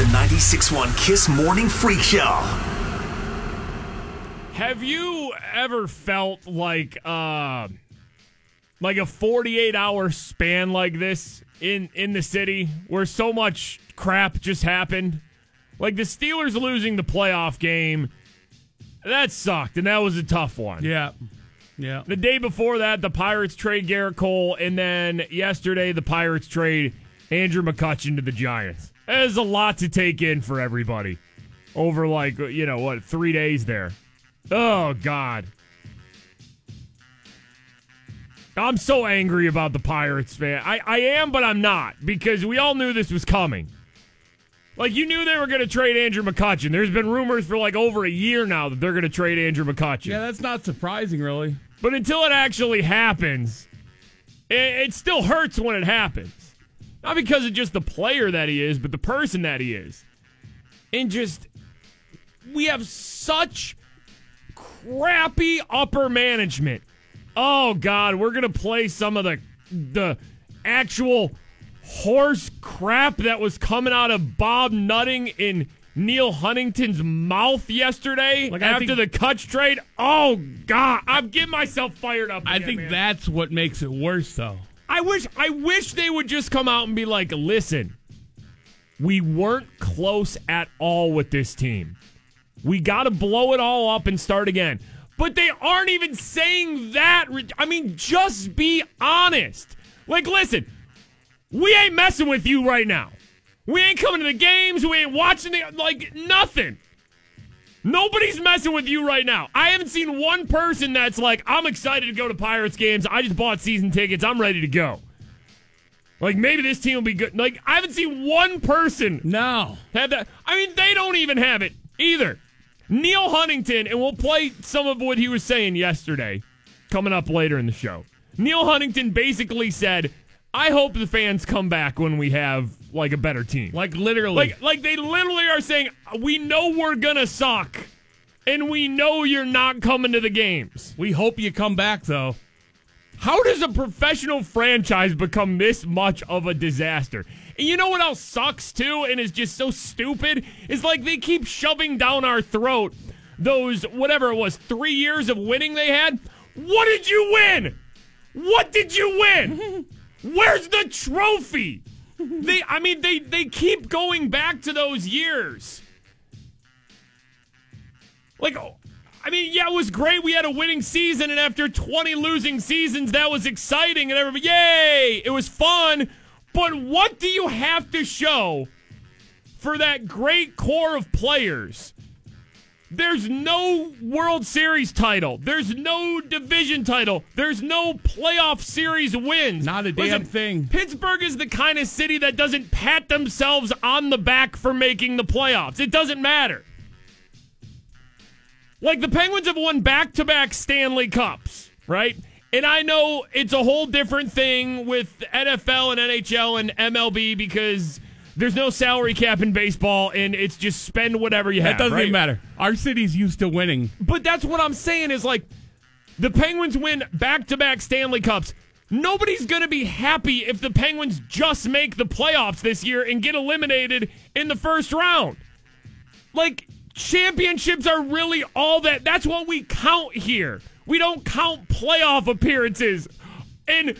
the 96.1 Kiss Morning Freak Show. Have you ever felt like uh like a 48 hour span like this in in the city where so much crap just happened? Like the Steelers losing the playoff game, that sucked and that was a tough one. Yeah. Yeah. The day before that, the Pirates trade Gerrit Cole, and then yesterday the Pirates trade Andrew McCutchen to the Giants. There's a lot to take in for everybody over like uh, you know what three days there. Oh God, I'm so angry about the Pirates, man. I I am, but I'm not because we all knew this was coming. Like you knew they were going to trade Andrew McCutchen. There's been rumors for like over a year now that they're going to trade Andrew McCutchen. Yeah, that's not surprising, really. But until it actually happens, it, it, still hurts when it happens. Not because of just the player that he is, but the person that he is. And just, we have such crappy upper management. Oh, God, we're going to play some of the, the actual horse crap that was coming out of Bob Nutting in Neal Huntington's mouth yesterday like after think, the Cutch trade. Oh God, I'm getting myself fired up. Again, I think man. that's what makes it worse, though. I wish, I wish they would just come out and be like, "Listen, we weren't close at all with this team. We got to blow it all up and start again." But they aren't even saying that. I mean, just be honest. Like, listen, we ain't messing with you right now. We ain't coming to the games. We ain't watching the like nothing. Nobody's messing with you right now. I haven't seen one person that's like, I'm excited to go to Pirates games. I just bought season tickets. I'm ready to go. Like maybe this team will be good. Like I haven't seen one person no have that. I mean, they don't even have it either. Neal Huntington, and we'll play some of what he was saying yesterday coming up later in the show. Neal Huntington basically said, I hope the fans come back when we have like a better team. Like literally. Like like they literally are saying, "We know we're to suck and we know you're not coming to the games. We hope you come back though." How does a professional franchise become this much of a disaster? And you know what else sucks too and is just so stupid? Is like they keep shoving down our throat those whatever it was 3 years of winning they had. What did you win? What did you win? Where's the trophy? They, I mean, they they keep going back to those years. Like, I mean, yeah, it was great. We had a winning season, and after 20 losing seasons, that was exciting, and everybody, yay! It was fun. But what do you have to show for that great core of players there's no World Series title. There's no division title. There's no playoff series wins. Not a damn Listen, thing. Pittsburgh is the kind of city that doesn't pat themselves on the back for making the playoffs. It doesn't matter. Like the Penguins have won back to back Stanley Cups, right? And I know it's a whole different thing with NFL and NHL and MLB because there's no salary cap in baseball, and it's just spend whatever you have. That doesn't right? even matter. Our city's used to winning. But that's what I'm saying is like the Penguins win back to back Stanley Cups. Nobody's going to be happy if the Penguins just make the playoffs this year and get eliminated in the first round. Like, championships are really all that. That's what we count here. We don't count playoff appearances. And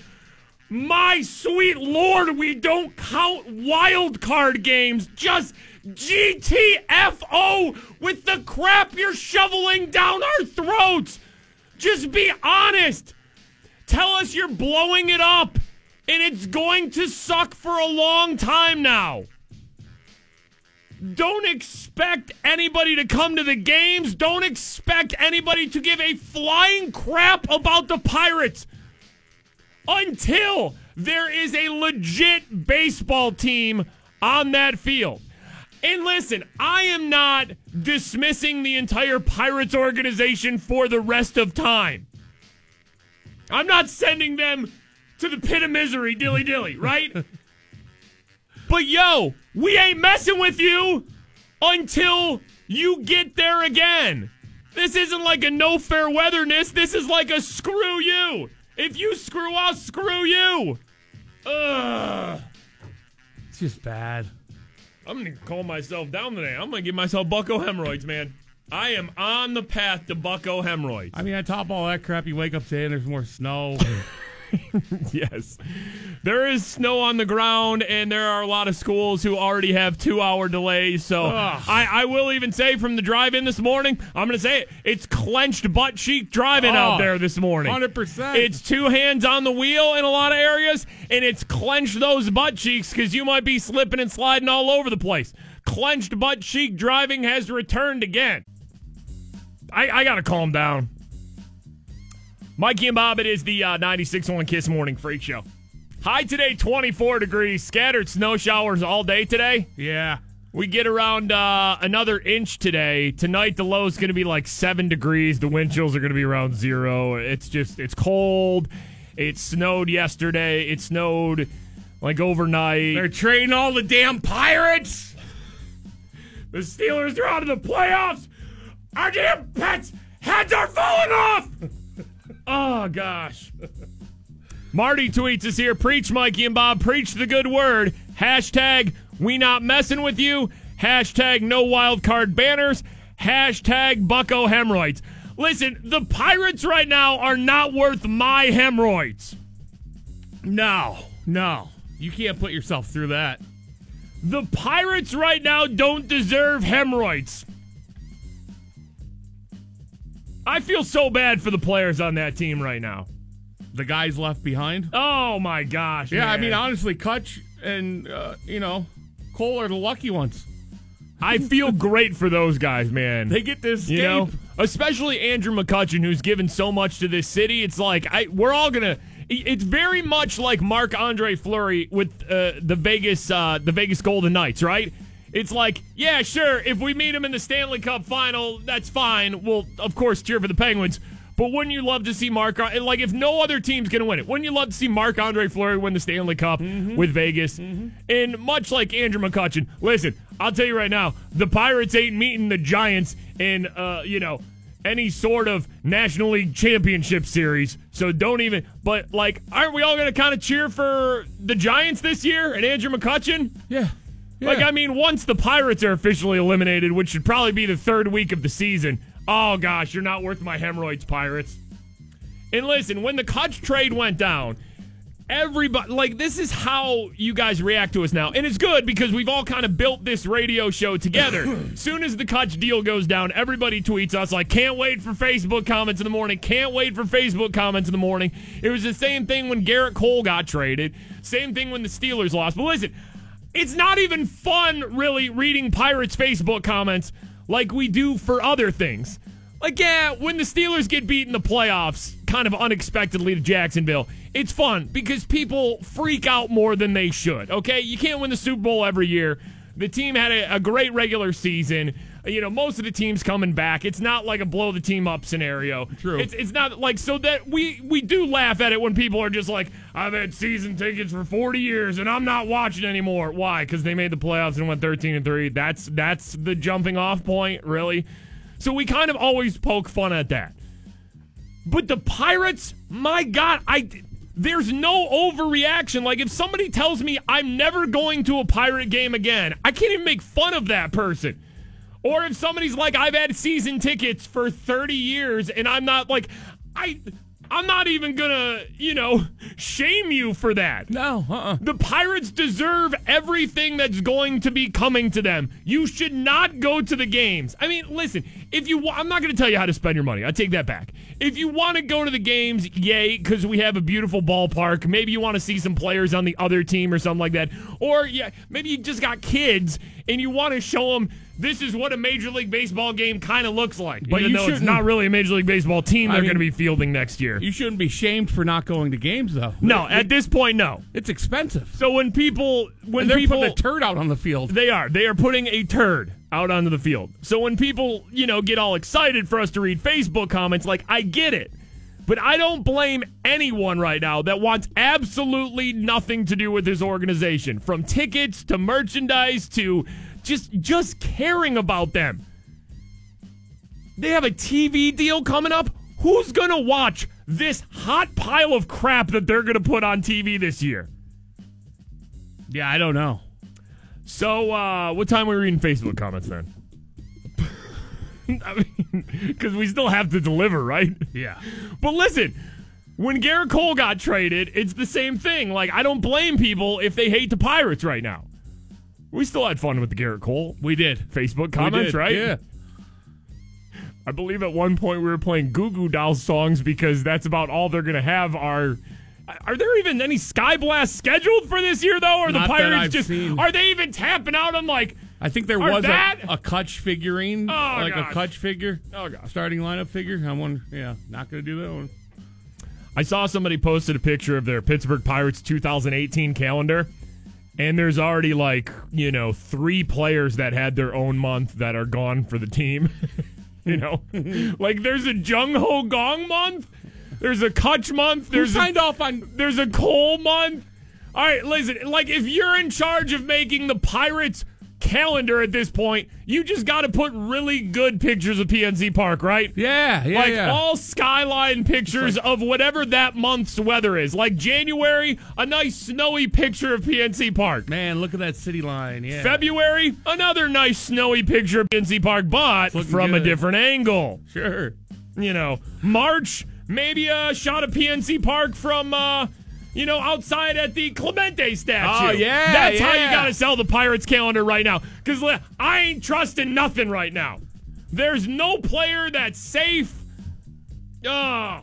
my sweet lord, we don't count wild card games. Just GTFO with the crap you're shoveling down our throats. Just be honest. Tell us you're blowing it up and it's going to suck for a long time now. Don't expect anybody to come to the games. Don't expect anybody to give a flying crap about the Pirates until there is a legit baseball team on that field. And listen, I am not dismissing the entire Pirates organization for the rest of time. I'm not sending them to the pit of misery, dilly dilly, right? but yo, we ain't messing with you until you get there again. This isn't like a no fair weatherness. This is like a screw you. If you screw, I'll screw you. Ugh. It's just bad. I'm gonna calm myself down today. I'm gonna give myself bucko hemorrhoids, man. I am on the path to bucko hemorrhoids. I mean, on top all that crap, you wake up today and there's more snow. yes. There is snow on the ground, and there are a lot of schools who already have two hour delays. So I, I will even say from the drive in this morning, I'm going to say it, it's clenched butt cheek driving out Oh, there this morning. 100%. It's two hands on the wheel in a lot of areas, and it's clenched those butt cheeks because you might be slipping and sliding all over the place. Clenched butt cheek driving has returned again. I, I got to calm down. Mikey and Bob, it is the uh, 96.1 Kiss Morning Freak Show. High today, 24 degrees. Scattered snow showers all day today. yeah. We get around uh, another inch today. Tonight, the low is going to be like seven degrees. The wind chills are going to be around zero. It's just, it's cold. It snowed yesterday. It snowed like overnight. They're trading all the damn pirates. The Steelers are out of the playoffs. Our damn pets' heads are falling off. oh gosh. Marty tweets us here. Preach, Mikey and Bob. Preach the good word. Hashtag we not messing with you. Hashtag no wild card banners. Hashtag bucko hemorrhoids. Listen, the Pirates right now are not worth my hemorrhoids. No, no. You can't put yourself through that. The Pirates right now don't deserve hemorrhoids. I feel so bad for the players on that team right now. The guys left behind. Oh my gosh. Yeah, I mean, honestly, Cutch and, uh, you know, Cole are the lucky ones. I feel great for those guys, man. They get this, you know, especially Andrew McCutchen, who's given so much to this city. It's like I, we're all gonna. It's very much like Marc-Andre Fleury with uh, the Vegas, uh, the Vegas Golden Knights, right? It's like, yeah, sure. If we meet him in the Stanley Cup final, that's fine. We'll of course cheer for the Penguins. But wouldn't you love to see Mark? Like, if no other team's going to win it, wouldn't you love to see Marc-Andre Fleury win the Stanley Cup with Vegas? And much like Andrew McCutchen, listen, I'll tell you right now, the Pirates ain't meeting the Giants in, uh, you know, any sort of National League Championship series. So don't even. But like, aren't we all going to kind of cheer for the Giants this year and Andrew McCutchen? Yeah. Like, I mean, once the Pirates are officially eliminated, which should probably be the third week of the season, oh gosh, you're not worth my hemorrhoids, Pirates. And listen, when the Cutch trade went down, everybody, like, this is how you guys react to us now. And it's good because we've all kind of built this radio show together. soon as the Cutch deal goes down, everybody tweets us, like, can't wait for Facebook comments in the morning, can't wait for Facebook comments in the morning. It was the same thing when Gerrit Cole got traded, same thing when the Steelers lost. But listen, it's not even fun really reading Pirates Facebook comments like we do for other things. Like, yeah, when the Steelers get beat in the playoffs, kind of unexpectedly to Jacksonville, it's fun because people freak out more than they should, okay? You can't win the Super Bowl every year. The team had a, a great regular season. You know, most of the teams coming back. It's not like a blow the team up scenario. True. It's, it's not like so that we we do laugh at it when people are just like, I've had season tickets for 40 years and I'm not watching anymore. Why? Because they made the playoffs and went 13 and three. That's that's the jumping off point, really. So we kind of always poke fun at that. But the Pirates, my God, I there's no overreaction. Like if somebody tells me I'm never going to a Pirate game again, I can't even make fun of that person. Or if somebody's like, I've had season tickets for 30 years and I'm not like, I, I'm not even gonna, you know, shame you for that. No, uh-uh. The Pirates deserve everything that's going to be coming to them. You should not go to the games. I mean, listen, if you, wa- I'm not going to tell you how to spend your money. I take that back. If you want to go to the games, yay, because we have a beautiful ballpark. Maybe you want to see some players on the other team or something like that. Or yeah, maybe you just got kids and you want to show them this is what a Major League Baseball game kind of looks like. But even you though it's shouldn't- really a Major League Baseball team I they're mean, going to be fielding next year. You shouldn't be shamed for not going to games, though. no, at this point, no. It's expensive. So when people, when And they're people, putting a turd out on the field. They are. They are putting a turd out onto the field. So when people, you know, get all excited for us to read Facebook comments, like, I get it. But I don't blame anyone right now that wants absolutely nothing to do with this organization. From tickets to merchandise to just just caring about them. They have a TV deal coming up. Who's going to watch this hot pile of crap that they're going to put on TV this year? Yeah, I don't know. So, uh, what time are we reading Facebook comments then? I mean, because we still have to deliver, right? Yeah. But listen, when Gerrit Cole got traded, it's the same thing. Like, I don't blame people if they hate the Pirates right now. We still had fun with the Gerrit Cole We did. Facebook comments, did, right? yeah. I believe at one point we were playing Goo Goo Dolls songs because that's about all they're going to have are. Are there even any Sky Blast scheduled for this year, though? Or the Not that Pirates just. seen. Are they even tapping out on, like. I think there was a, a Cutch figurine, Oh, like gosh. a Cutch figure. Oh, gosh. Starting lineup figure. I'm wonder, yeah, not going to do that one. I saw somebody posted a picture of their Pittsburgh Pirates 2018 calendar, and there's already like, you know, three players that had their own month that are gone for the team. you know, like there's a Jung Ho Kang month, there's a Cutch month, Who signed a, off on? there's a Cole month. All right, listen, like if you're in charge of making the Pirates calendar at this point, you just got to put really good pictures of PNC Park, right? Yeah, yeah, like yeah. all skyline pictures of whatever that month's weather is. Like January, a nice snowy picture of PNC Park. Man, look at that city line. Yeah. February, another nice snowy picture of PNC Park, but from a different angle. Sure. You know, March, maybe a shot of PNC Park from, uh, you know, outside at the Clemente statue. Oh, yeah, That's how you got to sell the Pirates calendar right now. Because I ain't trusting nothing right now. There's no player that's safe. Oh,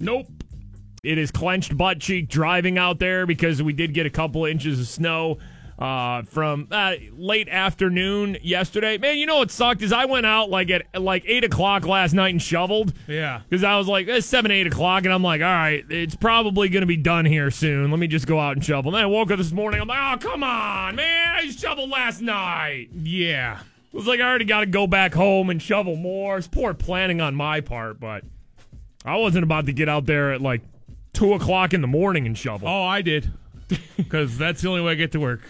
nope. It is clenched butt cheek driving out there because we did get a couple inches of snow uh, from uh, late afternoon yesterday. Man, you know what sucked is I went out like at like eight o'clock last night and shoveled. Yeah. Because I was like, it's seven, eight o'clock, and I'm like, all right, it's probably going to be done here soon. Let me just go out and shovel. And then I woke up this morning. I'm like, oh, come on, man. I shoveled last night. Yeah. It was like I already got to go back home and shovel more. It's poor planning on my part, but I wasn't about to get out there at like two o'clock in the morning and shovel. Oh, I did. Because that's the only way I get to work.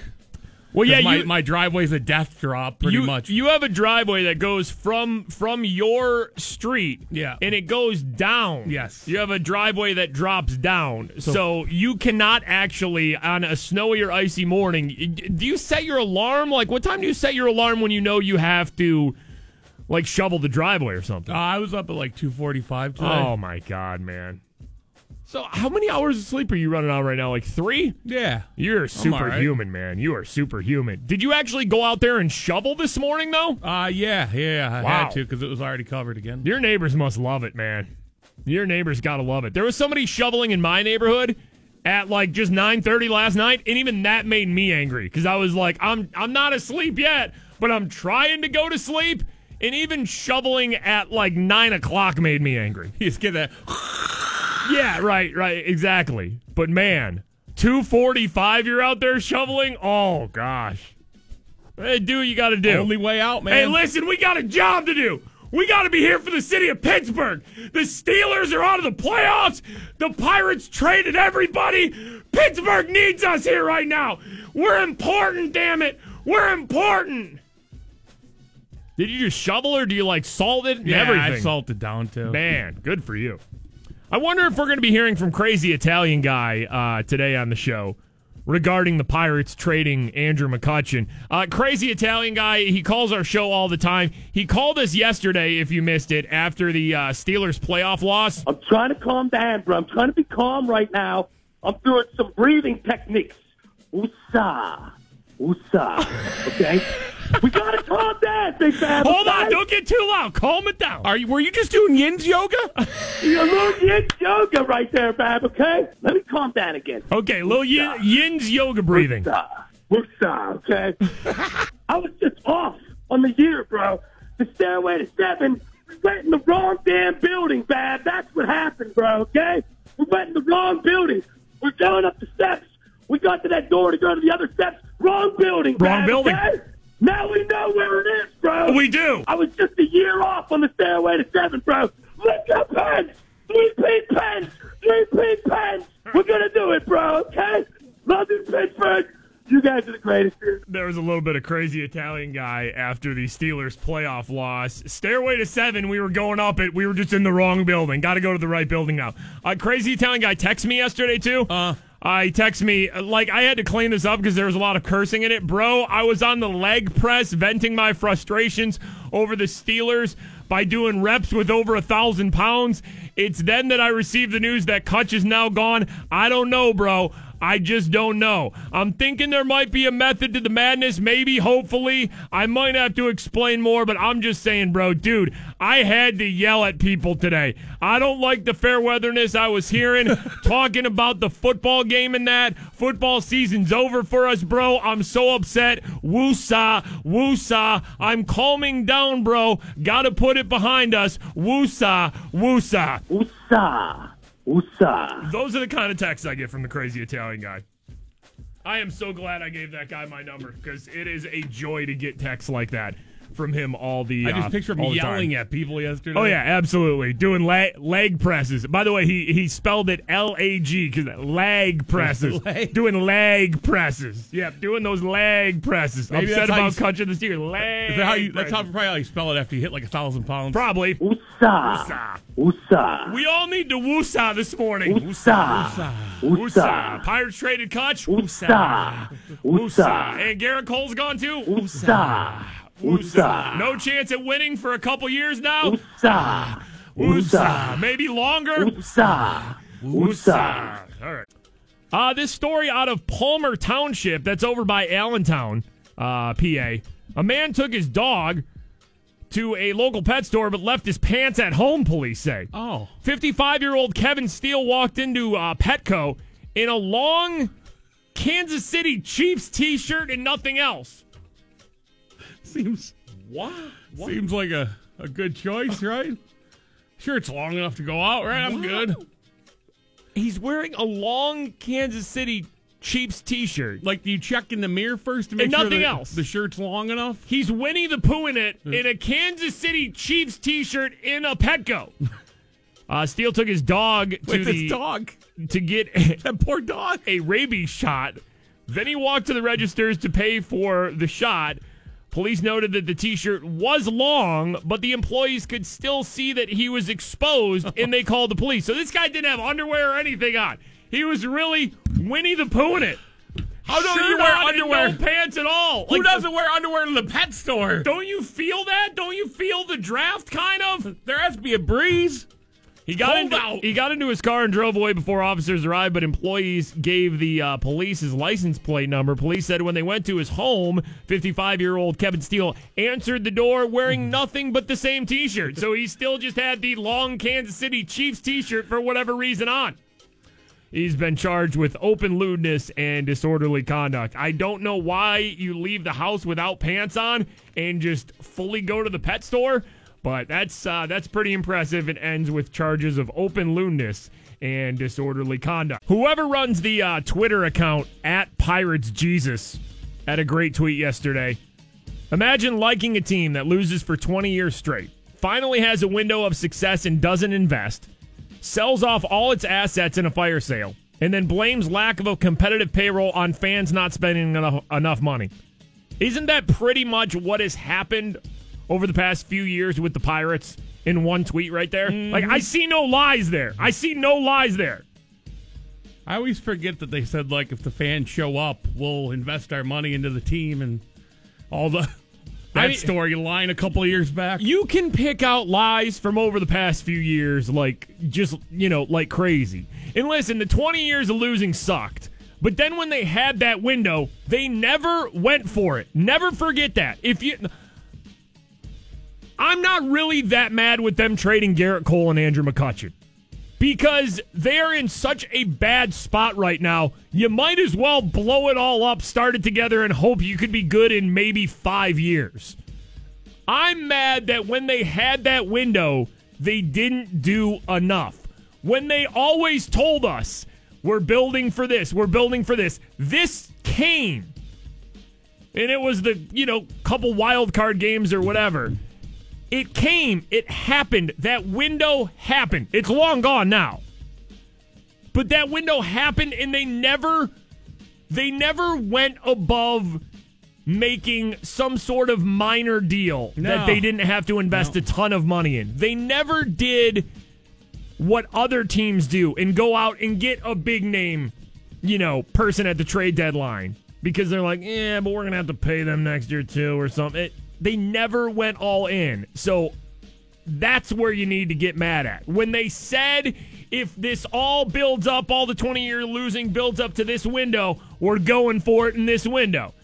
Well, yeah, my, you, my driveway's a death drop, pretty you, much. You have a driveway that goes from from your street, Yeah. and it goes down. Yes. you have a driveway that drops down, so, you cannot actually on a snowy or icy morning. Do you set your alarm? Like, what time do you set your alarm when you know you have to, like, shovel the driveway or something? Uh, I was up at like 245 today. oh my god, man! So, how many hours of sleep are you running on right now? Like three? Yeah. You're all right. superhuman, man. You are superhuman. Did you actually go out there and shovel this morning, though? Uh, yeah, yeah. I Wow. had to because it was already covered again. Your neighbors must love it, man. Your neighbors gotta love it. There was somebody shoveling in my neighborhood at like just 9:30 last night, and even that made me angry because I was like, I'm I'm not asleep yet, but I'm trying to go to sleep. And even shoveling at like nine o'clock made me angry. You just get that. Yeah, right, right, exactly. But man, 245 you're out there shoveling? Oh gosh. Hey, do what you gotta do. Only way out, man. Hey, listen, we got a job to do. We got to be here for the city of Pittsburgh. The Steelers are out of the playoffs. The Pirates traded everybody. Pittsburgh needs us here right now. We're important, damn it. We're important. Did you just shovel or do you like salt it and yeah, everything? I salted down too. Man, good for you. I wonder if we're going to be hearing from Crazy Italian Guy uh, today on the show regarding the Pirates trading Andrew McCutchen. Uh, Crazy Italian Guy, he calls our show all the time. He called us yesterday, if you missed it, after the uh, Steelers playoff loss. I'm trying to calm down, bro. I'm trying to be calm right now. I'm doing some breathing techniques. Woosah. Woosah. Okay? we gotta calm down, Big Bab. Hold on, don't get too loud. Calm it down. Are you? Were you just doing Yin's yoga? You're a little yin yoga right there, Bab. Okay, let me calm down again. Okay, little yin, yin's yoga breathing. Woosah. Woosah, okay? I was just off on the year, bro. The stairway to seven, we went in the wrong damn building, Bab. That's what happened, bro, okay? We went in the wrong building. We're going up the steps. We got to that door to go to the other steps. Wrong building. Wrong Bab, building. okay? Now we know where it is, bro. We do. I was just a year off on the stairway to seven, bro. Lift up pens. Three P pens. Three P pens. We're gonna do it, bro, okay? Love you, Pittsburgh. You guys are the greatest, dude. There was a little bit of crazy Italian guy after the Steelers playoff loss. Stairway to seven, we were going up it. We were just in the wrong building. Got to go to the right building now. A crazy Italian guy texted me yesterday too. Uh, uh, he texts me uh, like I had to clean this up because there was a lot of cursing in it, bro. I was on the leg press venting my frustrations over the Steelers by doing reps with over a thousand pounds. It's then that I received the news that Cutch is now gone. I don't know, bro. I just don't know. I'm thinking there might be a method to the madness, maybe, hopefully. I might have to explain more, but I'm just saying, bro, dude, I had to yell at people today. I don't like the fair weatherness I was hearing, talking about the football game and that. Football season's over for us, bro. I'm so upset. Woosah, woosah. I'm calming down, bro. Gotta put it behind us. Woosah, woosah. Woosah. Woosah. Those are the kind of texts I get from the crazy Italian guy. I am so glad I gave that guy my number because it is a joy to get texts like that from him all the. I just uh, picture him all the time. yelling at people yesterday. Oh yeah, absolutely. Doing leg leg presses. By the way, he he spelled it L A G because leg presses. Leg. Doing leg presses. Yep, doing those leg presses. Maybe Upset about you s- country this year. Leg. Is that how you, that's how probably how you spell it after you hit like a thousand pounds. Probably. Woosah. Woosah. Woosah. We all need to woosah this morning. Woosah. Woosah. Woosah. Pirates traded Cutch. Woosah. Woosah. Woosah. And Gerrit Cole's gone too. Woosah. Woosah. No chance at winning for a couple years now. Woosah. Woosah. Maybe longer. Woosah. Woosah. All right. Uh, this story out of Palmer Township, that's over by Allentown, uh, PA. A man took his dog to a local pet store but left his pants at home, police say. Oh, 55 year old Kevin Steele walked into uh, Petco in a long Kansas City Chiefs t shirt and nothing else. seems What? seems like a, a good choice, right? Sure, it's long enough to go out, right? I'm good. He's wearing a long Kansas City Chiefs t shirt. Like, do you check in the mirror first to make And sure nothing else. the shirt's long enough? He's Winnie the Pooh in it in a Kansas City Chiefs t shirt in a Petco. Uh, Steele took his dog to With the dog, to get that poor dog. a rabies shot. Then he walked to the registers to pay for the shot. Police noted that the t shirt was long, but the employees could still see that he was exposed and they called the police. So this guy didn't have underwear or anything on. He was really Winnie the Pooh in it. How don't Shirt you wear underwear? No pants at all. Who Like, doesn't wear underwear in the pet store? Don't you feel that? Don't you feel the draft kind of? There has to be a breeze. He got Hold into out. he got into his car and drove away before officers arrived, but employees gave the uh, police his license plate number. Police said when they went to his home, 55-year-old Kevin Steele answered the door wearing nothing but the same T-shirt. So he still just had the long Kansas City Chiefs T-shirt for whatever reason on. He's been charged with open lewdness and disorderly conduct. I don't know why you leave the house without pants on and just fully go to the pet store, but that's uh, that's pretty impressive. It ends with charges of open lewdness and disorderly conduct. Whoever runs the uh, Twitter account at Pirates Jesus had a great tweet yesterday. Imagine liking a team that loses for 20 years straight, finally has a window of success and doesn't invest sells off all its assets in a fire sale, and then blames lack of a competitive payroll on fans not spending enough, enough money. Isn't that pretty much what has happened over the past few years with the Pirates in one tweet right there? Like, I mhm. see no lies there. I see no lies there. I always forget that they said like if the fans show up, we'll invest our money into the team and all the that storyline a couple of years back. You can pick out lies from over the past few years, like just, you know, like crazy. And listen, the 20 years of losing sucked. But then when they had that window, they never went for it. Never forget that. If you I'm not really that mad with them trading Gerrit Cole and Andrew McCutchen because they're in such a bad spot right now. You might as well blow it all up, start it together, and hope you could be good in maybe five years. I'm mad that when they had that window, they didn't do enough. When they always told us, we're building for this, we're building for this, this came. And it was the, you know, couple wild card games or whatever. It came, it happened. That window happened. It's long gone now. But that window happened and they never they never went above making some sort of minor deal No. that they didn't have to invest No. a ton of money in. They never did what other teams do and go out and get a big name, you know, person at the trade deadline because they're like, yeah, but we're gonna have to pay them next year too or something. It, they never went all in. So that's where you need to get mad at. When they said if this all builds up, all the 20 year losing builds up to this window, we're going for it in this window.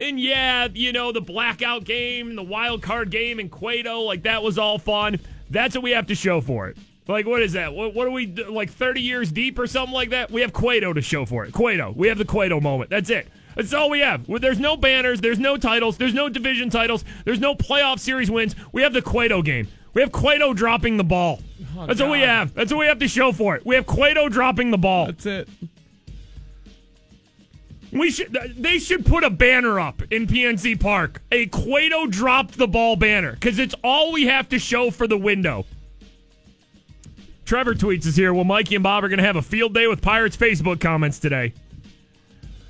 And yeah, you know, the blackout game, the wild card game and Cueto, like that was all fun. That's what we have to show for it. Like, what is that? What, what are we, like 30 years deep or something like that? We have Cueto to show for it. Cueto. We have the Cueto moment. That's it. That's all we have. There's no banners. There's no titles. There's no division titles. There's no playoff series wins. We have the Cueto game. We have Cueto dropping the ball. Oh, That's what we have. That's what we have to show for it. We have Cueto dropping the ball. That's it. We should. They should put a banner up in PNC Park. A Cueto dropped the ball banner because it's all we have to show for the window. Trevor tweets is here. Well, Mikey and Bob are going to have a field day with Pirates Facebook comments today.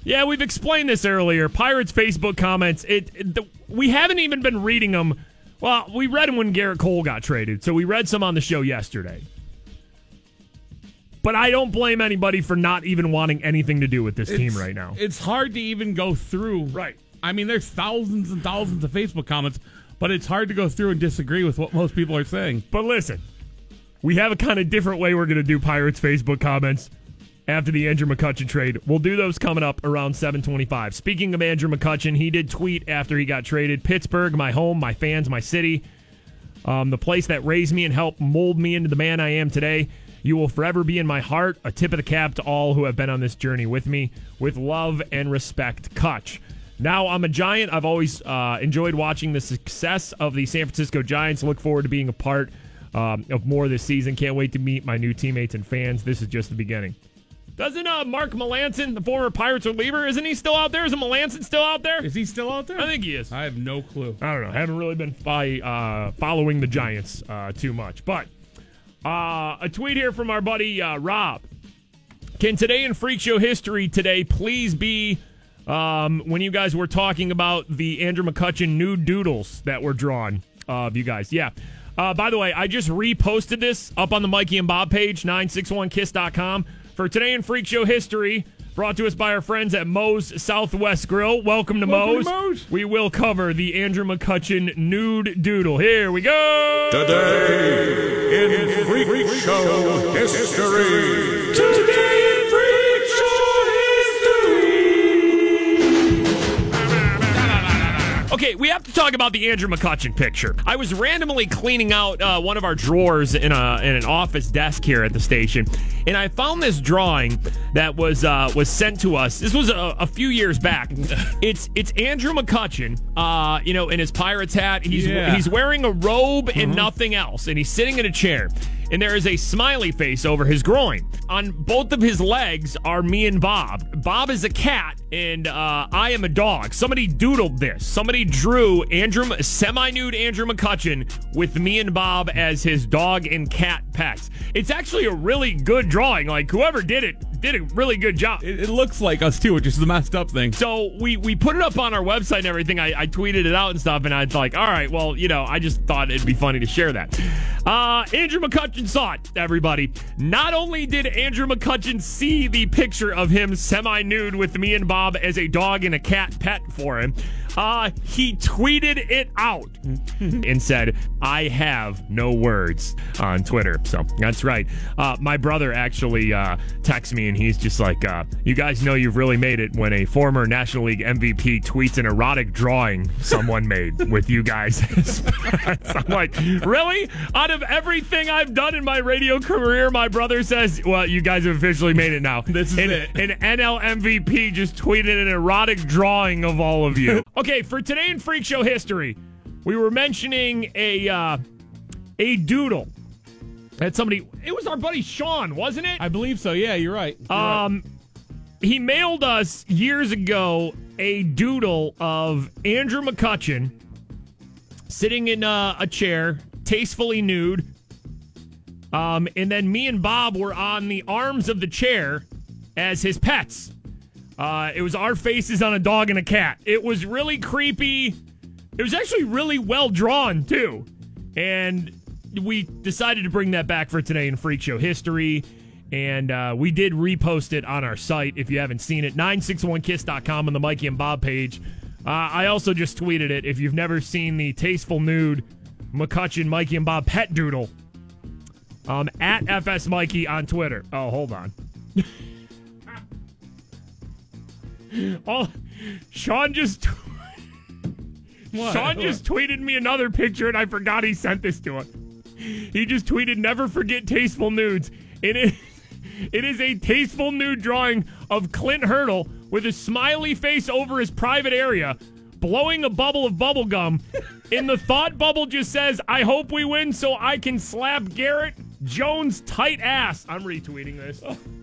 Yeah, we've explained this earlier. Pirates Facebook comments. It, it the, we haven't even been reading them. Well, we read them when Gerrit Cole got traded, so we read some on the show yesterday. But I don't blame anybody for not even wanting anything to do with this team right now. It's hard to even go through. Right. I mean, there's thousands and thousands of Facebook comments, but it's hard to go through and disagree with what most people are saying. But listen, we have a kind of different way we're going to do Pirates Facebook comments after the Andrew McCutchen trade. We'll do those coming up around 725. Speaking of Andrew McCutchen, he did tweet after he got traded Pittsburgh, my home, my fans, my city, um, the place that raised me and helped mold me into the man I am today. You will forever be in my heart. A tip of the cap to all who have been on this journey with me. With love and respect, Cutch. Now I'm a Giant. I've always uh, enjoyed watching the success of the San Francisco Giants. Look forward to being a part um, of more this season. Can't wait to meet my new teammates and fans. This is just the beginning. Doesn't uh, Mark Melancon, the former Pirates reliever, isn't he still out there? Isn't Melancon still out there? Is he still out there? I think he is. I have no clue. I don't know. I haven't really been uh, following the Giants uh, too much. But uh, a tweet here from our buddy uh, Rob. Can today in Freak Show history today please be um, when you guys were talking about the Andrew McCutchen nude doodles that were drawn of you guys? Yeah. Uh, by the way, I just reposted this up on the Mikey and Bob page, 961kiss.com. For today in Freak Show history, brought to us by our friends at Moe's Southwest Grill. Welcome to, Welcome Moe's. to Moe's. We will cover the Andrew McCutchen nude doodle. Here we go. Today in Freak Show History. Okay, we have to talk about the Andrew McCutchen picture. I was randomly cleaning out uh, one of our drawers in a in an office desk here at the station, and I found this drawing that was uh, was sent to us. This was a, a few years back. It's it's Andrew McCutchen, uh, you know, in his pirate's hat. He's Yeah. he's wearing a robe and nothing else, and he's sitting in a chair. And there is a smiley face over his groin. On both of his legs are me and Bob. Bob is a cat, and uh, I am a dog. Somebody doodled this. Somebody drew Andrew, semi-nude Andrew McCutchen with me and Bob as his dog and cat pets. It's actually a really good drawing. Like whoever did it did a really good job. It, it looks like us too, which is the messed up thing. So we we put it up on our website and everything. I, I tweeted it out and stuff, and I was like, all right, well, you know, I just thought it'd be funny to share that. Uh, Andrew McCutchen saw it, everybody. Not only did Andrew McCutchen see the picture of him semi nude with me and Bob as a dog and a cat pet for him, Uh, he tweeted it out and said, I have no words on Twitter. So that's right. Uh, my brother actually uh, texts me and he's just like, uh, You guys know you've really made it when a former National League MVP tweets an erotic drawing someone made with you guys. I'm like, Really? Out of everything I've done in my radio career, my brother says, Well, you guys have officially made it now. This is and, it. An NL MVP just tweeted an erotic drawing of all of you. okay, for today in Freak Show history, we were mentioning a uh, a doodle that somebody. It was our buddy Sean, wasn't it? I believe so. Yeah, you're right. You're right. Um, he mailed us years ago a doodle of Andrew McCutchen sitting in uh, a chair, tastefully nude. Um, and then me and Bob were on the arms of the chair as his pets. Uh, it was our faces on a dog and a cat. It was really creepy. It was actually really well drawn too, and we decided to bring that back for today in Freak Show history. And uh, we did repost it on our site if you haven't seen it. 961kiss.com on the Mikey and Bob page. Uh, I also just tweeted it. If you've never seen the tasteful nude McCutchen, Mikey and Bob pet doodle, um, at FS Mikey on Twitter. Oh, hold on. oh, Sean just. What? Sean What? just tweeted me another picture, and I forgot he sent this to us. He just tweeted, "Never forget tasteful nudes." It is, it is a tasteful nude drawing of Clint Hurdle with a smiley face over his private area, blowing a bubble of bubble gum. In the thought bubble, just says, "I hope we win, so I can slap Garrett Jones tight ass." I'm retweeting this.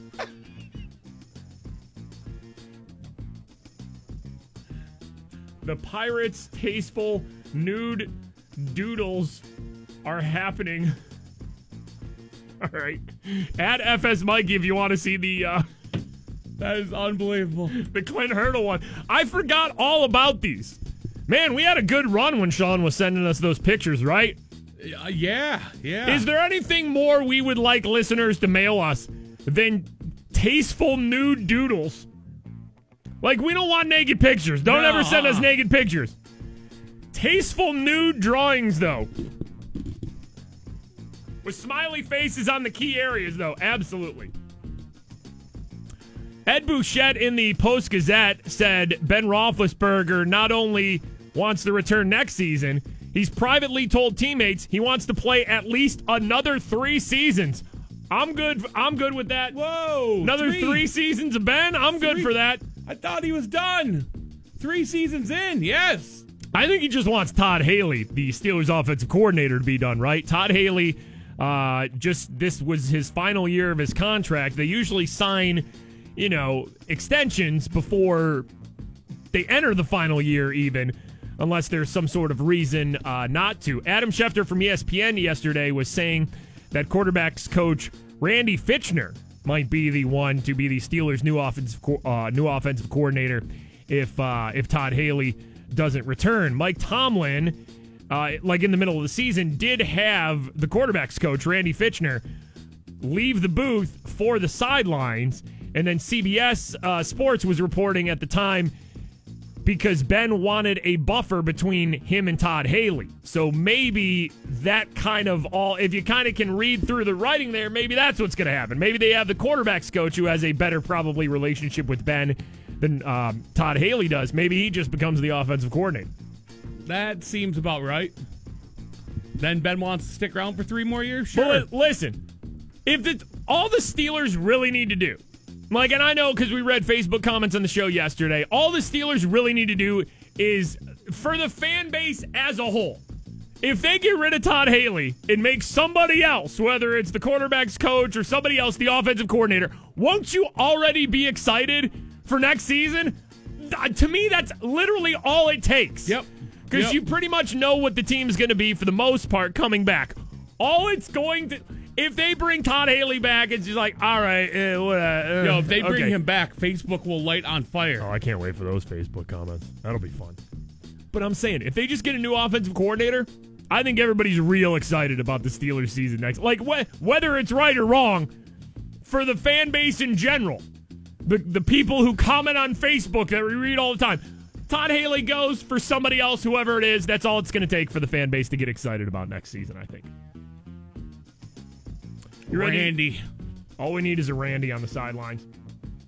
The Pirates' tasteful nude doodles are happening. All right. Add FS Mikey if you want to see the uh, that is unbelievable. the Clint Hurdle one. I forgot all about these. Man, we had a good run when Sean was sending us those pictures, right? Uh, yeah, yeah. Is there anything more we would like listeners to mail us than tasteful nude doodles? Like, we don't want naked pictures. Don't No, ever send us naked pictures. Tasteful nude drawings, though. With smiley faces on the key areas, though. Absolutely. Ed Bouchette in the Post Gazette said Ben Roethlisberger not only wants to return next season, he's privately told teammates he wants to play at least another three seasons. I'm good. I'm good with that. Whoa! Another three, seasons of Ben. I'm good for that. I thought he was done. Three seasons in. Yes. I think he just wants Todd Haley, the Steelers offensive coordinator, to be done right. Todd Haley, uh, just this was his final year of his contract. They usually sign, you know, extensions before they enter the final year, even unless there's some sort of reason uh, not to. Adam Schefter from ESPN yesterday was saying that quarterbacks coach Randy Fichtner might be the one to be the Steelers' new offensive co- uh, new offensive coordinator if uh, if Todd Haley doesn't return. Mike Tomlin, uh, like in the middle of the season, did have the quarterbacks coach Randy Fichtner leave the booth for the sidelines, and then CBS uh, Sports was reporting at the time because Ben wanted a buffer between him and Todd Haley. So maybe that kind of all, if you kind of can read through the writing there, maybe that's what's going to happen. Maybe they have the quarterbacks coach who has a better, probably, relationship with Ben than um, Todd Haley does. Maybe he just becomes the offensive coordinator. That seems about right. Then Ben wants to stick around for three more years. Sure. But listen, if the, all the Steelers really need to do, like, and I know because we read Facebook comments on the show yesterday, all the Steelers really need to do is for the fan base as a whole. If they get rid of Todd Haley and make somebody else, whether it's the quarterback's coach or somebody else, the offensive coordinator, won't you already be excited for next season? To me, that's literally all it takes. Yep. Because Yep. you pretty much know what the team's going to be for the most part coming back. All it's going to, if they bring Todd Haley back, it's just like, all right, eh, what, uh, Yo, if they bring okay. him back, Facebook will light on fire. Oh, I can't wait for those Facebook comments. That'll be fun. But I'm saying, if they just get a new offensive coordinator, I think everybody's real excited about the Steelers season next. Like wh- whether it's right or wrong, for the fan base in general, the the people who comment on Facebook that we read all the time, Todd Haley goes for somebody else, whoever it is. That's all it's going to take for the fan base to get excited about next season, I think. You ready? Randy. All we need is a Randy on the sidelines.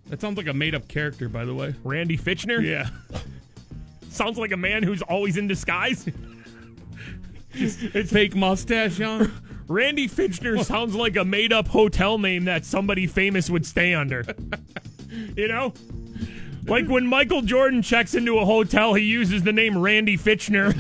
That sounds like a made up character, by the way. Randy Fichtner? Yeah. Sounds like a man who's always in disguise. it's fake mustache on. Randy Fichtner sounds like a made up hotel name that somebody famous would stay under. you know? Like when Michael Jordan checks into a hotel, he uses the name Randy Fichtner.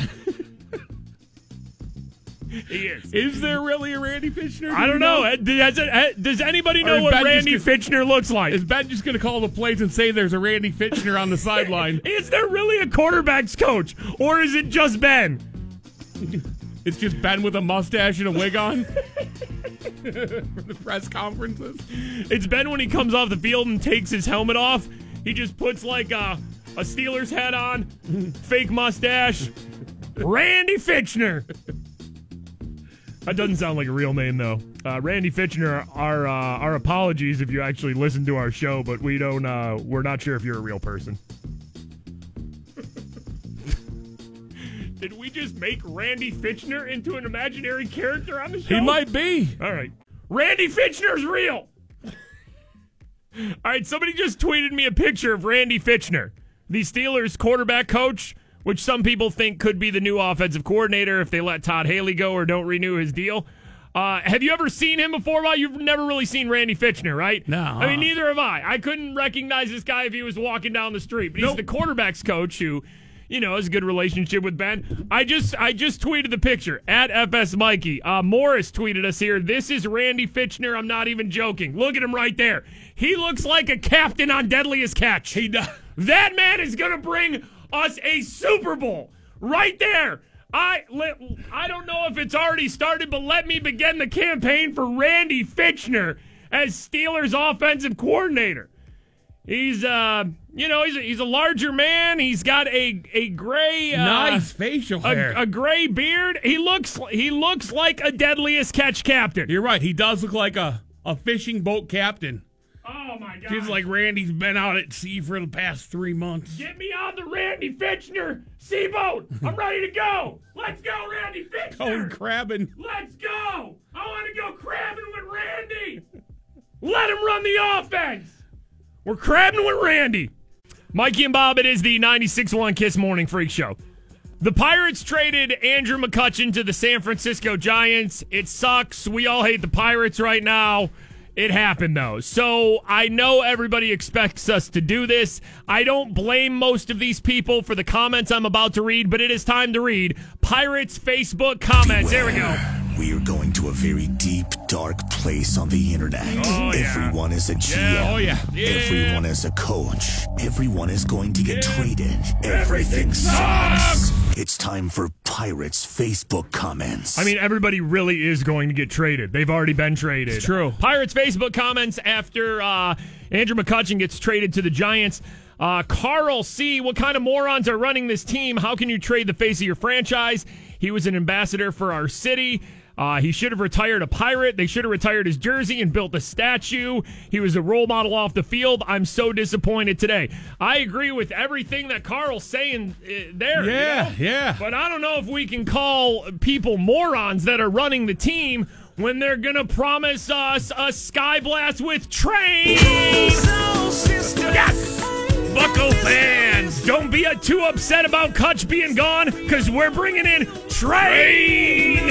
he is. Is there really a Randy Fichtner? I don't know. Uh, Does, does anybody know what Ben Randy gonna- Fichtner looks like? Is Ben just going to call the plays and say there's a Randy Fichtner on the sideline? Is there really a quarterback's coach? Or is it just Ben? It's just Ben with a mustache and a wig on for the press conferences. It's Ben when he comes off the field and takes his helmet off. He just puts like a, a Steelers hat on, fake mustache. Randy Fichtner. That doesn't sound like a real name though. Uh, Randy Fichtner. Our uh, our apologies if you actually listen to our show, but we don't. Uh, we're not sure if you're a real person. Did we just make Randy Fichtner into an imaginary character on the show? He might be. All right. Randy Fichtner's real. All right, somebody just tweeted me a picture of Randy Fichtner, the Steelers quarterback coach, which some people think could be the new offensive coordinator if they let Todd Haley go or don't renew his deal. Uh, have you ever seen him before? Well, you've never really seen Randy Fichtner, right? No. I mean, neither have I. I couldn't recognize this guy if he was walking down the street, but he's Nope. the quarterbacks coach who, you know, has a good relationship with Ben. I just I just tweeted the picture at FS Mikey. Uh, Morris tweeted us here. This is Randy Fichtner. I'm not even joking. Look at him right there. He looks like a captain on Deadliest Catch. He does. That man is going to bring us a Super Bowl right there. I let, I don't know if it's already started, but let me begin the campaign for Randy Fichtner as Steelers offensive coordinator. He's uh, you know, he's a, he's a larger man. He's got a a gray uh, nice facial hair. a, a gray beard. He looks he looks like a Deadliest Catch captain. You're right. He does look like a, a fishing boat captain. Oh my god! Seems like Randy's been out at sea for the past three months. Get me on the Randy Fichtner seaboat. I'm ready to go. Let's go, Randy Fichtner. Going crabbing. Let's go. I want to go crabbing with Randy. Let him run the offense. We're crabbing with Randy. Mikey and Bob, it is the 96 1 Kiss Morning Freak Show. The Pirates traded Andrew McCutchen to the San Francisco Giants. It sucks. We all hate the Pirates right now. It happened though. So I know everybody expects us to do this. I don't blame most of these people for the comments I'm about to read, but it is time to read Pirates Facebook comments. There we go. We are going to a very deep, dark place on the internet. Oh, yeah. Everyone is a GM. Yeah, oh, yeah. Yeah. Everyone is a coach. Everyone is going to get traded. Everything, Everything sucks. sucks. It's time for Pirates Facebook comments. I mean, everybody really is going to get traded. They've already been traded. It's true. Pirates Facebook comments after uh, Andrew McCutchen gets traded to the Giants. Uh, Carl C. What kind of morons are running this team? How can you trade the face of your franchise? He was an ambassador for our city. Uh, he should have retired a pirate. They should have retired his jersey and built a statue. He was a role model off the field. I'm so disappointed today. I agree with everything that Carl's saying uh, there. you Yeah, know? yeah. But I don't know if we can call people morons that are running the team when they're going to promise us a sky blast with trains. Yes! Bucko fans, don't be too upset about Cutch being gone because we're bringing in Train!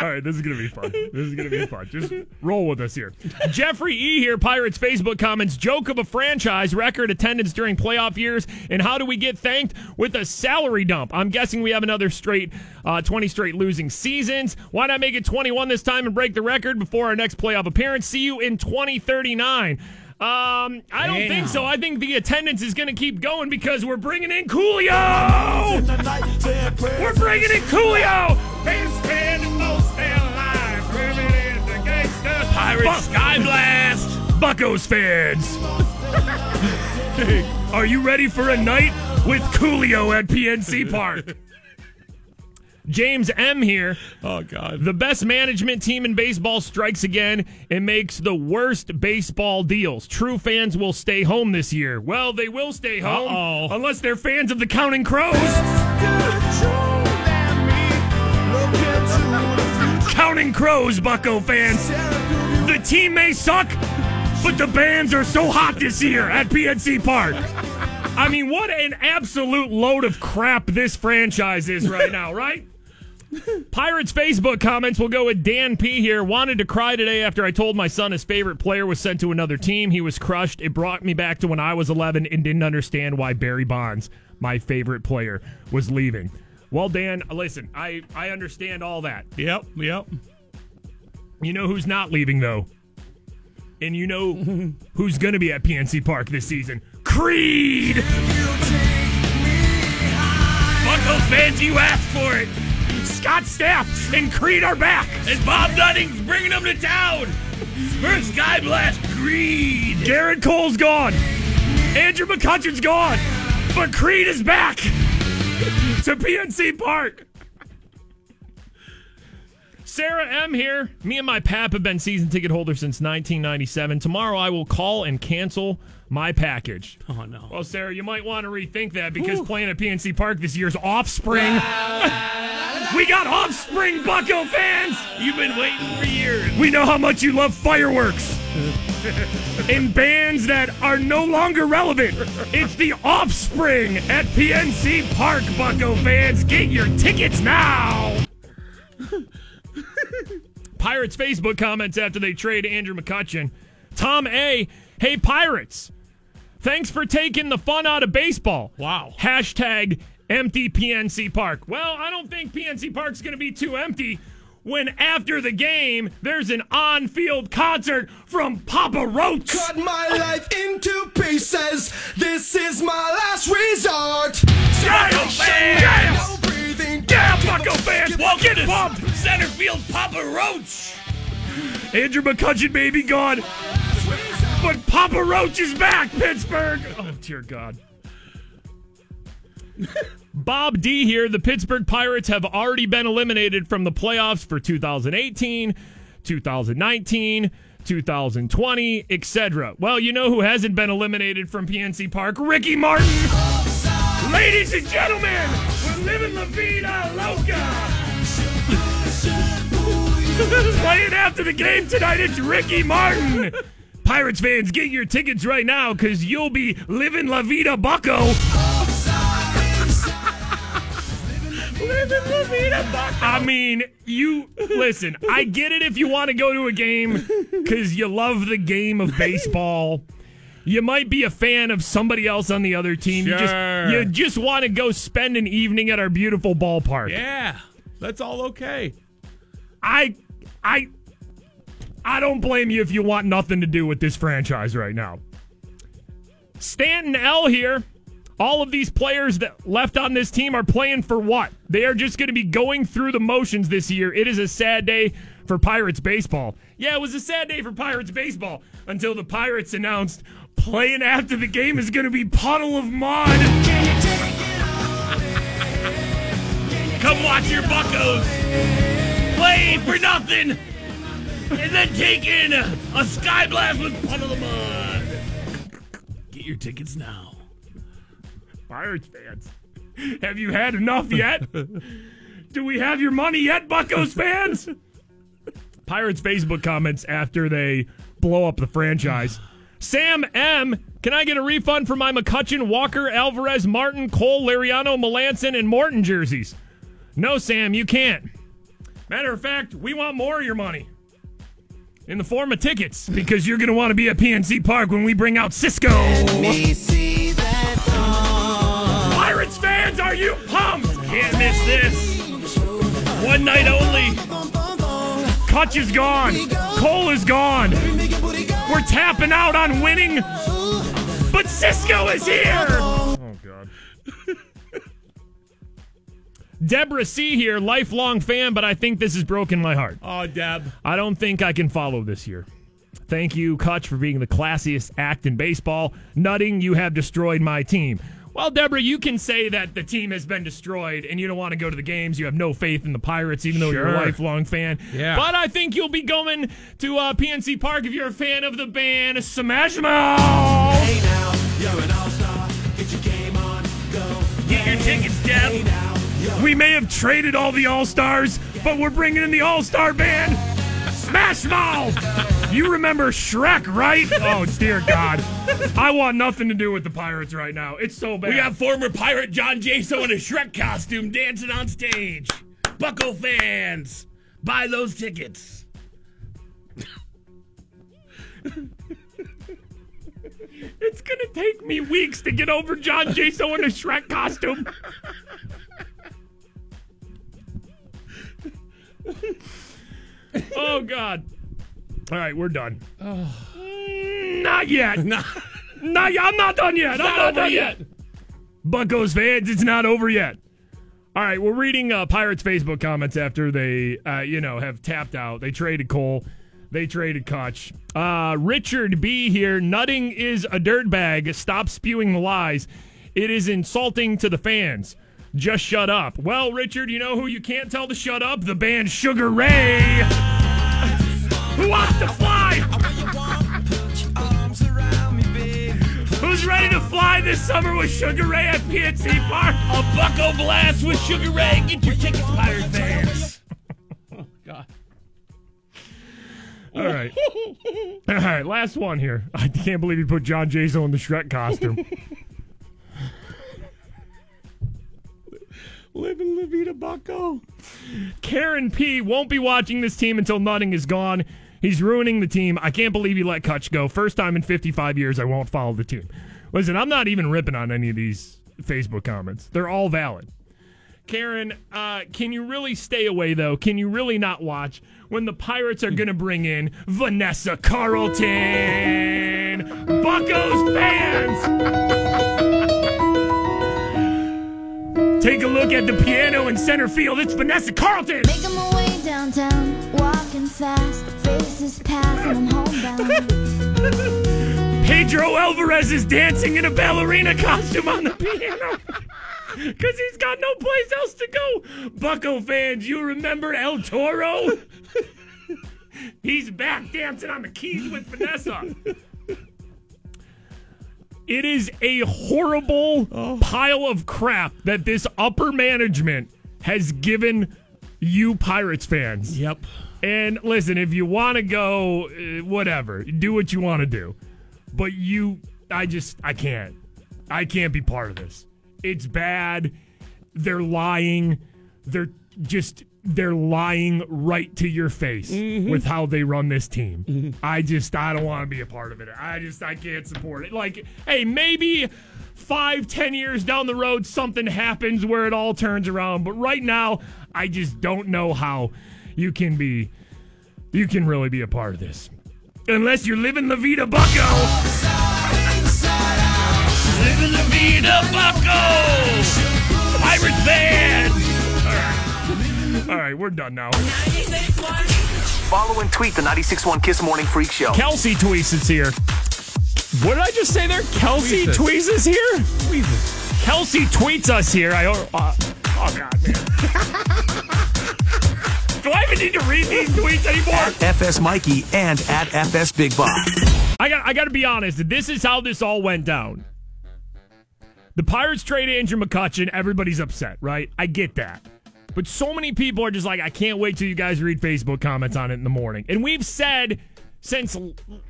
All right, this is to be fun. This is to be fun. Just roll with us here. Jeffrey E. here, Pirates Facebook comments joke of a franchise, record attendance during playoff years, and how do we get thanked with a salary dump? I'm guessing we have another straight, uh, 20 straight losing seasons. Why not make it 21 this time and break the record before our next playoff appearance? See you in 2039. Um, I don't think so. I think the attendance is going to keep going because we're bringing in Coolio. We're bringing in Coolio. Fans spending most their life living the gangsta. Pirates Sky Blast. Buckos fans. Hey, Are you ready for a night with Coolio at PNC Park? James M here. Oh God. The best management team in baseball strikes again and makes the worst baseball deals. True fans will stay home this year. Well, they will stay home Uh-oh. unless they're fans of the Counting Crows. Counting Crows, Bucko fans. The team may suck, but the bands are so hot this year at PNC Park. I mean, what an absolute load of crap this franchise is right now, right? Pirates Facebook comments will go with Dan P here. Wanted to cry today after I told my son his favorite player was sent to another team. He was crushed. It brought me back to when I was 11 and didn't understand why Barry Bonds, my favorite player, was leaving. Well, Dan, listen, I, I understand all that. Yep. Yep. You know who's not leaving, though? And you know who's going to be at PNC Park this season? Creed! Bucko fans, you asked for it. Scott Stapp and Creed are back. And Bob Nutting's bringing them to town First Sky Blast Creed. Gerrit Cole's gone. Andrew McCutchen's gone. But Creed is back to PNC Park. Sarah M here. Me and my pap have been season ticket holders since 1997. Tomorrow I will call and cancel my package. Oh no. Well, Sarah, you might want to rethink that because playing at PNC Park this year's offspring. we got offspring, Bucko fans. You've been waiting for years. We know how much you love fireworks. In bands that are no longer relevant. It's the offspring at PNC Park, Bucko fans. Get your tickets now. Pirates Facebook comments after they trade Andrew McCutchen. Tom A. Hey, Pirates. Thanks for taking the fun out of baseball. Wow. Hashtag empty PNC Park. Well, I don't think PNC Park's going to be too empty when after the game there's an on field concert from Papa Roach. cut my life into pieces. This is my last resort. Yeah, yeah, No breathing. yeah, Bucko fans. Welcome Get to it, Bob. center field, Papa Roach. Andrew McCutcheon may be gone, but Papa Roach is back, Pittsburgh. Oh, dear God. Bob D here. The Pittsburgh Pirates have already been eliminated from the playoffs for 2018, 2019, 2020, etc. Well, you know who hasn't been eliminated from PNC Park? Ricky Martin. Ladies and gentlemen, we're living La Vida Loca. Playing after the game tonight, it's Ricky Martin. Pirates fans, get your tickets right now because you'll be living La Vida Bucko. living La Vida Bucko. I mean, you listen. I get it if you want to go to a game because you love the game of baseball. You might be a fan of somebody else on the other team. You just Sure. you just want to go spend an evening at our beautiful ballpark. Yeah. That's all okay. I I I don't blame you if you want nothing to do with this franchise right now. Stanton L here. All of these players that left on this team are playing for what? They are just going to be going through the motions this year. It is a sad day for Pirates baseball. Yeah, it was a sad day for Pirates baseball until the Pirates announced playing after the game is going to be Puddle of Mudd. Come watch your buckos play for nothing and then take in a, a sky blast with Puddle of Mudd. Get your tickets now. Pirates fans, have you had enough yet? Do we have your money yet, Buckos fans? Pirates Facebook comments after they blow up the franchise. Sam M, can I get a refund for my McCutchen, Walker, Alvarez, Martin, Cole, Liriano, Melancon, and Morton jerseys? No, Sam, you can't. Matter of fact, we want more of your money. In the form of tickets, because you're going to want to be at PNC Park when we bring out Sisqo. We see that Pirates fans, are you pumped? Can't miss this. One night only. Cutch is gone. Cole is gone. We're tapping out on winning, but Sisqo is here. Deborah C. here, lifelong fan, but I think this has broken my heart. Oh, Deb. I don't think I can follow this year. Thank you, Cutch, for being the classiest act in baseball. Nutting, you have destroyed my team. Well, Deborah, you can say that the team has been destroyed and you don't want to go to the games. You have no faith in the Pirates, even though you're a lifelong fan. Yeah. But I think you'll be going to uh, PNC Park if you're a fan of the band Smash Mouth. Hey now, you're an all-star. Get your game on, go. Get your tickets, Deb. We may have traded all the All Stars, but we're bringing in the All Star band. Smash Mouth! You remember Shrek, right? Oh, dear God. I want nothing to do with the Pirates right now. It's so bad. We got former pirate John Jaso in a Shrek costume dancing on stage. Bucko fans, buy those tickets. It's going to take me weeks to get over John Jaso in a Shrek costume. Oh, God. All right, we're done. Not yet. Not, yet. I'm not done yet. I'm not, over done yet. yet. Buckos fans, it's not over yet. All right, we're reading uh, Pirates Facebook comments after they, uh, you know, have tapped out. They traded Cole, they traded Cutch. Uh, Richard B here. Nutting is a dirtbag. Stop spewing the lies. It is insulting to the fans. Just shut up. Well, Richard, you know who you can't tell to shut up? The band Sugar Ray. who wants to fly? Who's ready to fly this summer with Sugar Ray at PNC Park? A Bucko blast with Sugar Ray. Get your tickets, pirate fans. Oh, God. All right. All right, last one here. I can't believe you put John Jason in the Shrek costume. Living La Vida Bucko. Karen P won't be watching this team until Nutting is gone. He's ruining the team. I can't believe he let Cutch go. First time in 55 years I won't follow the team. Listen, I'm not even ripping on any of these Facebook comments. They're all valid. Karen, uh, can you really stay away though? Can you really not watch when the Pirates are gonna bring in Vanessa Carlton? Buckos fans! Take a look at the piano in center field. It's Vanessa Carlton! Making my way downtown, walking fast, faces pass, and I'm homebound. Pedro Alvarez is dancing in a ballerina costume on the piano. Because he's got no place else to go. Bucko fans, you remember El Toro? he's back dancing on the keys with Vanessa. It is a horrible pile of crap that this upper management has given you Pirates fans. Yep. And listen, if you want to go, uh, whatever, do what you want to do. But you, I just, I can't. I can't be part of this. It's bad. They're lying. They're just, they're lying right to your face mm-hmm. with how they run this team. Mm-hmm. I just, I don't want to be a part of it. I just, I can't support it. Like, hey, maybe five, ten years down the road, something happens where it all turns around. But right now, I just don't know how you can be, you can really be a part of this. Unless you're living La Vida Bucko. Living La Vida Bucko. Pirate fans. All right, we're done now. Follow and tweet the 96.1 Kiss Morning Freak Show. Kelsey Tweets is here. What did I just say there? Kelsey Tweets us. Tweets is here? Kelsey tweets us here. I uh, oh god, man. Do I even need to read these tweets anymore? At FS Mikey and at FS Big Bob. I got I got to be honest. This is how this all went down. The Pirates trade Andrew McCutchen. Everybody's upset, right? I get that. But so many people are just like, I can't wait till you guys read Facebook comments on it in the morning. And we've said since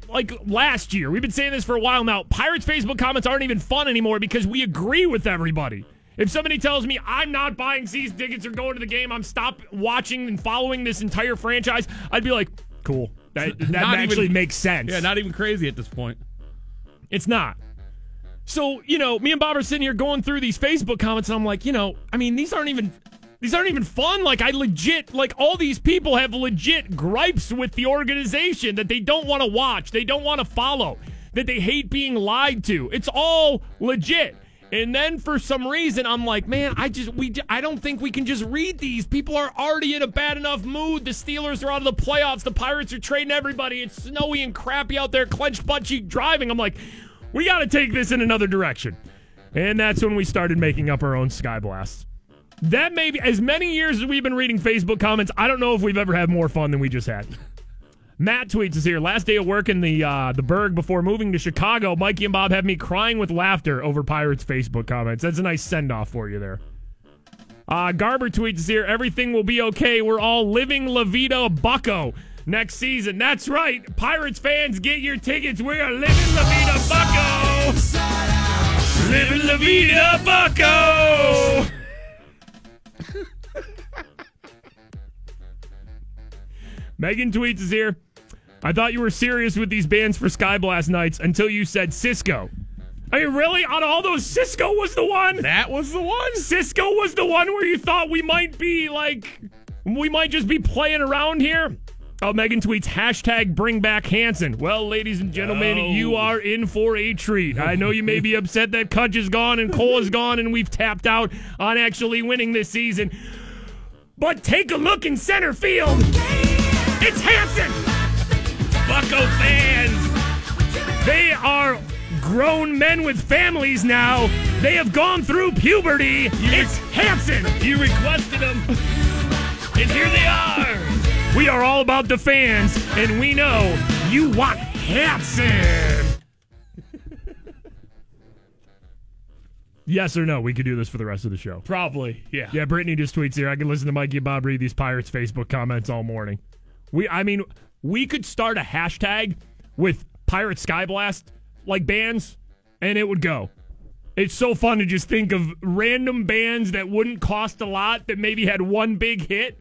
like last year, we've been saying this for a while now. Pirates Facebook comments aren't even fun anymore because we agree with everybody. If somebody tells me I'm not buying season tickets or going to the game, I'm stop watching and following this entire franchise, I'd be like, cool. That, that actually even- makes sense. Yeah, not even crazy at this point. It's not. So, you know, me and Bob are sitting here going through these Facebook comments, and I'm like, you know, I mean, these aren't even these aren't even fun. Like I legit like all these people have legit gripes with the organization that they don't want to watch, they don't want to follow, that they hate being lied to. It's all legit. And then for some reason, I'm like, man, I just we I don't think we can just read these. People are already in a bad enough mood. The Steelers are out of the playoffs. The Pirates are trading everybody. It's snowy and crappy out there. Clenched butt cheek driving. I'm like, we got to take this in another direction. And that's when we started making up our own Sky Blasts. That may be as many years as we've been reading Facebook comments. I don't know if we've ever had more fun than we just had. Matt tweets us here. Last day of work in the uh, the Burgh before moving to Chicago. Mikey and Bob have me crying with laughter over Pirates Facebook comments. That's a nice send off for you there. Uh, Garber tweets us here. Everything will be okay. We're all living La Vida Bucko next season. That's right. Pirates fans, get your tickets. We are living La Vida Bucko. Living La Vida Bucko. Megan tweets is here. I thought you were serious with these bands for Skyblast nights until you said Sisqo. I mean, really? On all those, Sisqo was the one? That was the one? Sisqo was the one where you thought we might be like, we might just be playing around here? Oh, Megan tweets, hashtag bring back Hanson. Well, ladies and gentlemen, Oh. you are in for a treat. I know you may be upset that Cutch is gone and Cole is gone and we've tapped out on actually winning this season. But take a look in center field. It's Hanson! Bucko fans! They are grown men with families now. They have gone through puberty. It's Hanson! You requested them, and here they are. We are all about the fans, and we know you want Hanson! yes or no? We could do this for the rest of the show. Probably, yeah. Yeah, Brittany just tweets here. I can listen to Mikey and Bob read these Pirates Facebook comments all morning. We, I mean, we could start a hashtag with Pirate Skyblast like bands, and it would go. It's so fun to just think of random bands that wouldn't cost a lot that maybe had one big hit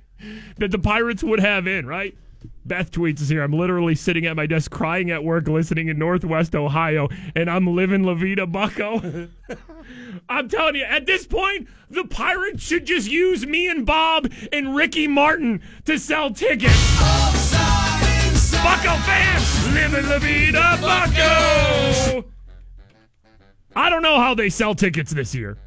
that the Pirates would have in, right? Beth tweets here. I'm literally sitting at my desk crying at work listening in Northwest Ohio, and I'm living La Vida Bucko. I'm telling you, at this point, the Pirates should just use me and Bob and Ricky Martin to sell tickets. Bucko fans, living La Vida Bucko. I don't know how they sell tickets this year.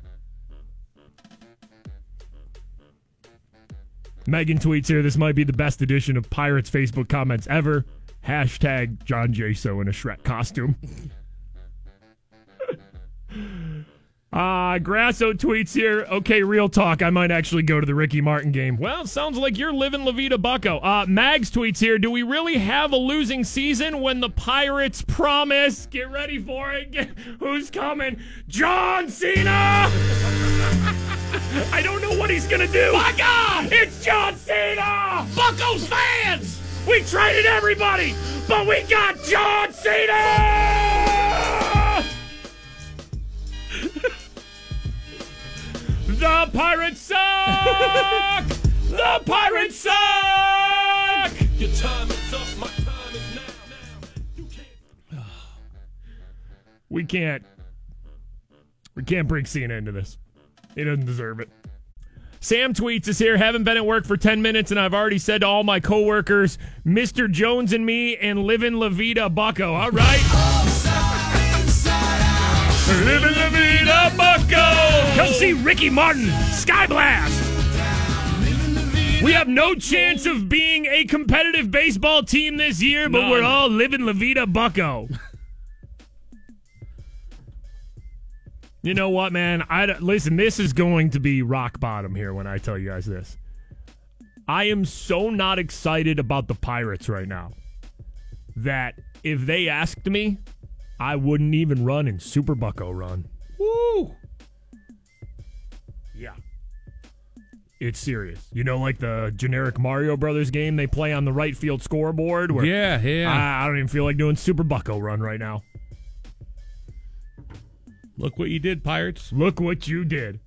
Megan tweets here, this might be the best edition of Pirates Facebook comments ever. Hashtag John Jaso in a Shrek costume. Uh, Grasso tweets here. Okay, real talk. I might actually go to the Ricky Martin game. Well, sounds like you're living La Vida Bucko. Uh, Mags tweets here. Do we really have a losing season when the Pirates promise? Get ready for it. Get- who's coming? John Cena! I don't know what he's gonna do. My God! It's John Cena! Bucko's fans! We traded everybody, but we got John Cena! The Pirates suck! the Pirates suck! Your time is up, my time is now. You can't We can't. We can't bring Cena into this. He doesn't deserve it. Sam tweets us here. Haven't been at work for 10 minutes, and I've already said to all my coworkers, Mr. Jones and me, and living La Vida Bucko. All right. living La Vida Bucko. Come see Ricky Martin, Sky Blast. We have no chance of being a competitive baseball team this year, but None. we're all living La Vida Bucko. You know what, man? I listen. This is going to be rock bottom here when I tell you guys this. I am so not excited about the Pirates right now that if they asked me, I wouldn't even run in Super Bucko run. Woo! Yeah. It's serious. You know, like the generic Mario Brothers game they play on the right field scoreboard where Yeah, yeah. I, I don't even feel like doing Super Bucko run right now. Look what you did, Pirates. Look what you did.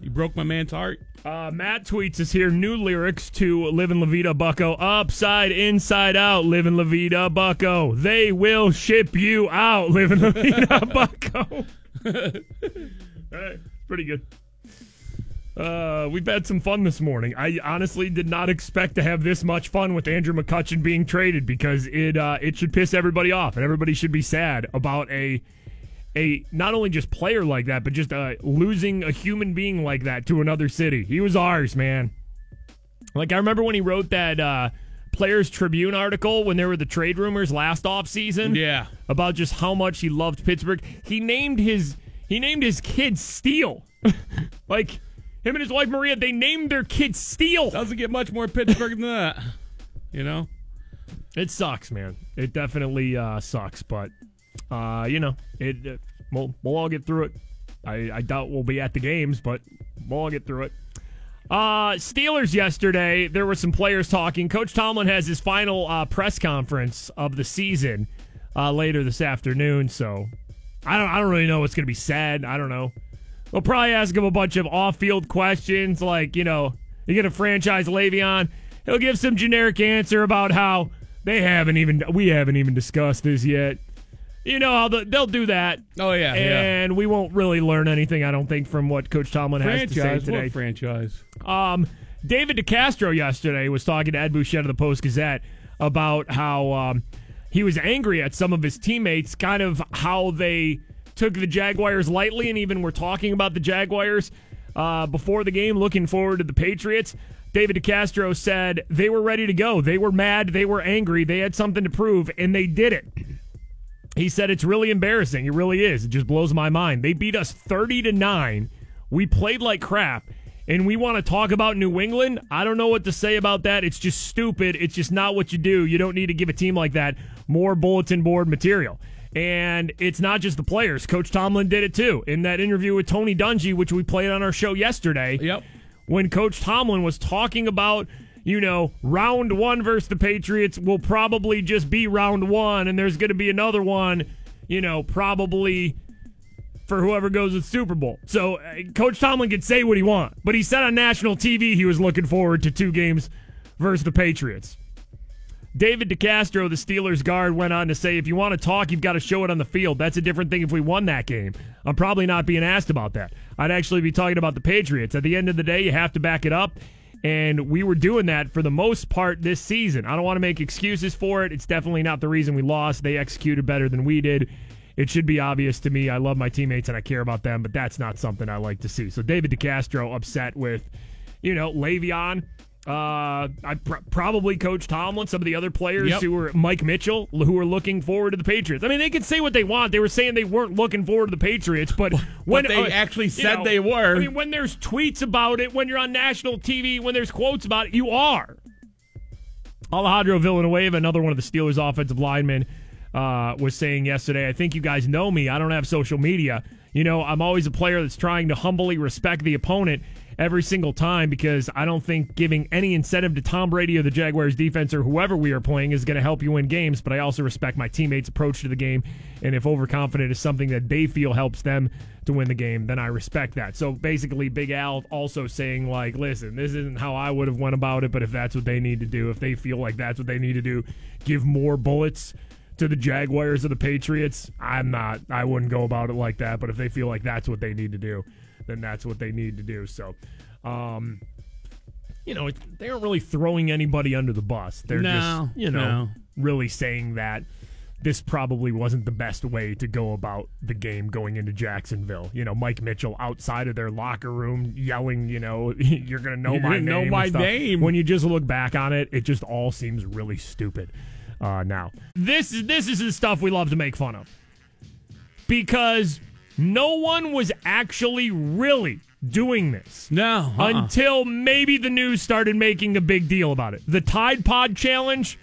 You broke my man's heart. Uh, Matt tweets us here new lyrics to Livin' La Vida Bucko. Upside, inside out, Livin' La Vida Bucko. They will ship you out, Livin' La Vida Bucko. Alright, pretty good. Uh, we've had some fun this morning. I honestly did not expect to have this much fun with Andrew McCutchen being traded because it uh, it should piss everybody off and everybody should be sad about a a not only just player like that, but just uh, losing a human being like that to another city. He was ours, man. Like I remember when he wrote that uh, Players Tribune article when there were the trade rumors last off season Yeah. about just how much he loved Pittsburgh. He named his He named his kid Steel. like him and his wife Maria, they named their kid Steel. Doesn't get much more Pittsburgh than that. You know? It sucks, man. It definitely uh, sucks, but uh, you know, it. Uh, we'll, we'll all get through it. I, I doubt we'll be at the games, but we'll all get through it. Uh, Steelers yesterday, there were some players talking. Coach Tomlin has his final uh, press conference of the season uh, later this afternoon, so I don't I don't really know what's going to be said. I don't know. We'll probably ask him a bunch of off-field questions, like you know, you get a franchise Le'Veon. He'll give some generic answer about how they haven't even we haven't even discussed this yet. You know how the, they'll do that. Oh, yeah, yeah. and we won't really learn anything, I don't think, from what Coach Tomlin has to say Franchise. today. What franchise? Um, David DeCastro yesterday was talking to Ed Bouchette of the Post Gazette about how um, he was angry at some of his teammates, kind of how they took the Jaguars lightly and even were talking about the Jaguars uh, before the game, looking forward to the Patriots. David DeCastro said they were ready to go. They were mad. They were angry. They had something to prove, and they did it. He said it's really embarrassing. It really is. It just blows my mind. They beat us 30 to 9. We played like crap. And we want to talk about New England. I don't know what to say about that. It's just stupid. It's just not what you do. You don't need to give a team like that more bulletin board material. And it's not just the players. Coach Tomlin did it too. In that interview with Tony Dungy, which we played on our show yesterday. Yep. When Coach Tomlin was talking about you know, round one versus the Patriots will probably just be round one, and there's going to be another one, you know, probably for whoever goes to the Super Bowl. So uh, Coach Tomlin can say what he wants, but he said on national TV he was looking forward to two games versus the Patriots. David DeCastro, the Steelers guard, went on to say, if you want to talk, you've got to show it on the field. That's a different thing if we won that game. I'm probably not being asked about that. I'd actually be talking about the Patriots. At the end of the day, you have to back it up. And we were doing that for the most part this season. I don't want to make excuses for it. It's definitely not the reason we lost. They executed better than we did. It should be obvious to me. I love my teammates and I care about them, but that's not something I like to see. So David DeCastro upset with, you know, Le'Veon. Uh, I pr- probably Coach Tomlin, some of the other players Yep. who were Mike Mitchell, who were looking forward to the Patriots. I mean, they could say what they want. They were saying they weren't looking forward to the Patriots, but when they uh, actually said know, they were. I mean, when there's tweets about it, when you're on national TV, when there's quotes about it, you are. Alejandro Villanueva, another one of the Steelers' offensive linemen, uh, was saying yesterday, I think you guys know me. I don't have social media. You know, I'm always a player that's trying to humbly respect the opponent every single time because I don't think giving any incentive to Tom Brady or the Jaguars defense or whoever we are playing is going to help you win games. But I also respect my teammates' approach to the game. And if overconfident is something that they feel helps them to win the game, then I respect that. So basically, Big Al also saying, like, listen, this isn't how I would have went about it, but if that's what they need to do, if they feel like that's what they need to do, give more bullets to the Jaguars or the Patriots, I'm not. I wouldn't go about it like that. But if they feel like that's what they need to do, then that's what they need to do. So, um, you know, they aren't really throwing anybody under the bus. They're No, just, you know, no. really saying that this probably wasn't the best way to go about the game going into Jacksonville. You know, Mike Mitchell outside of their locker room yelling, you know, you're going to know my gonna know name. my name. When you just look back on it, it just all seems really stupid uh, now. This is this is the stuff we love to make fun of because no one was actually really doing this No. uh-uh. until maybe the news started making a big deal about it. The Tide Pod challenge,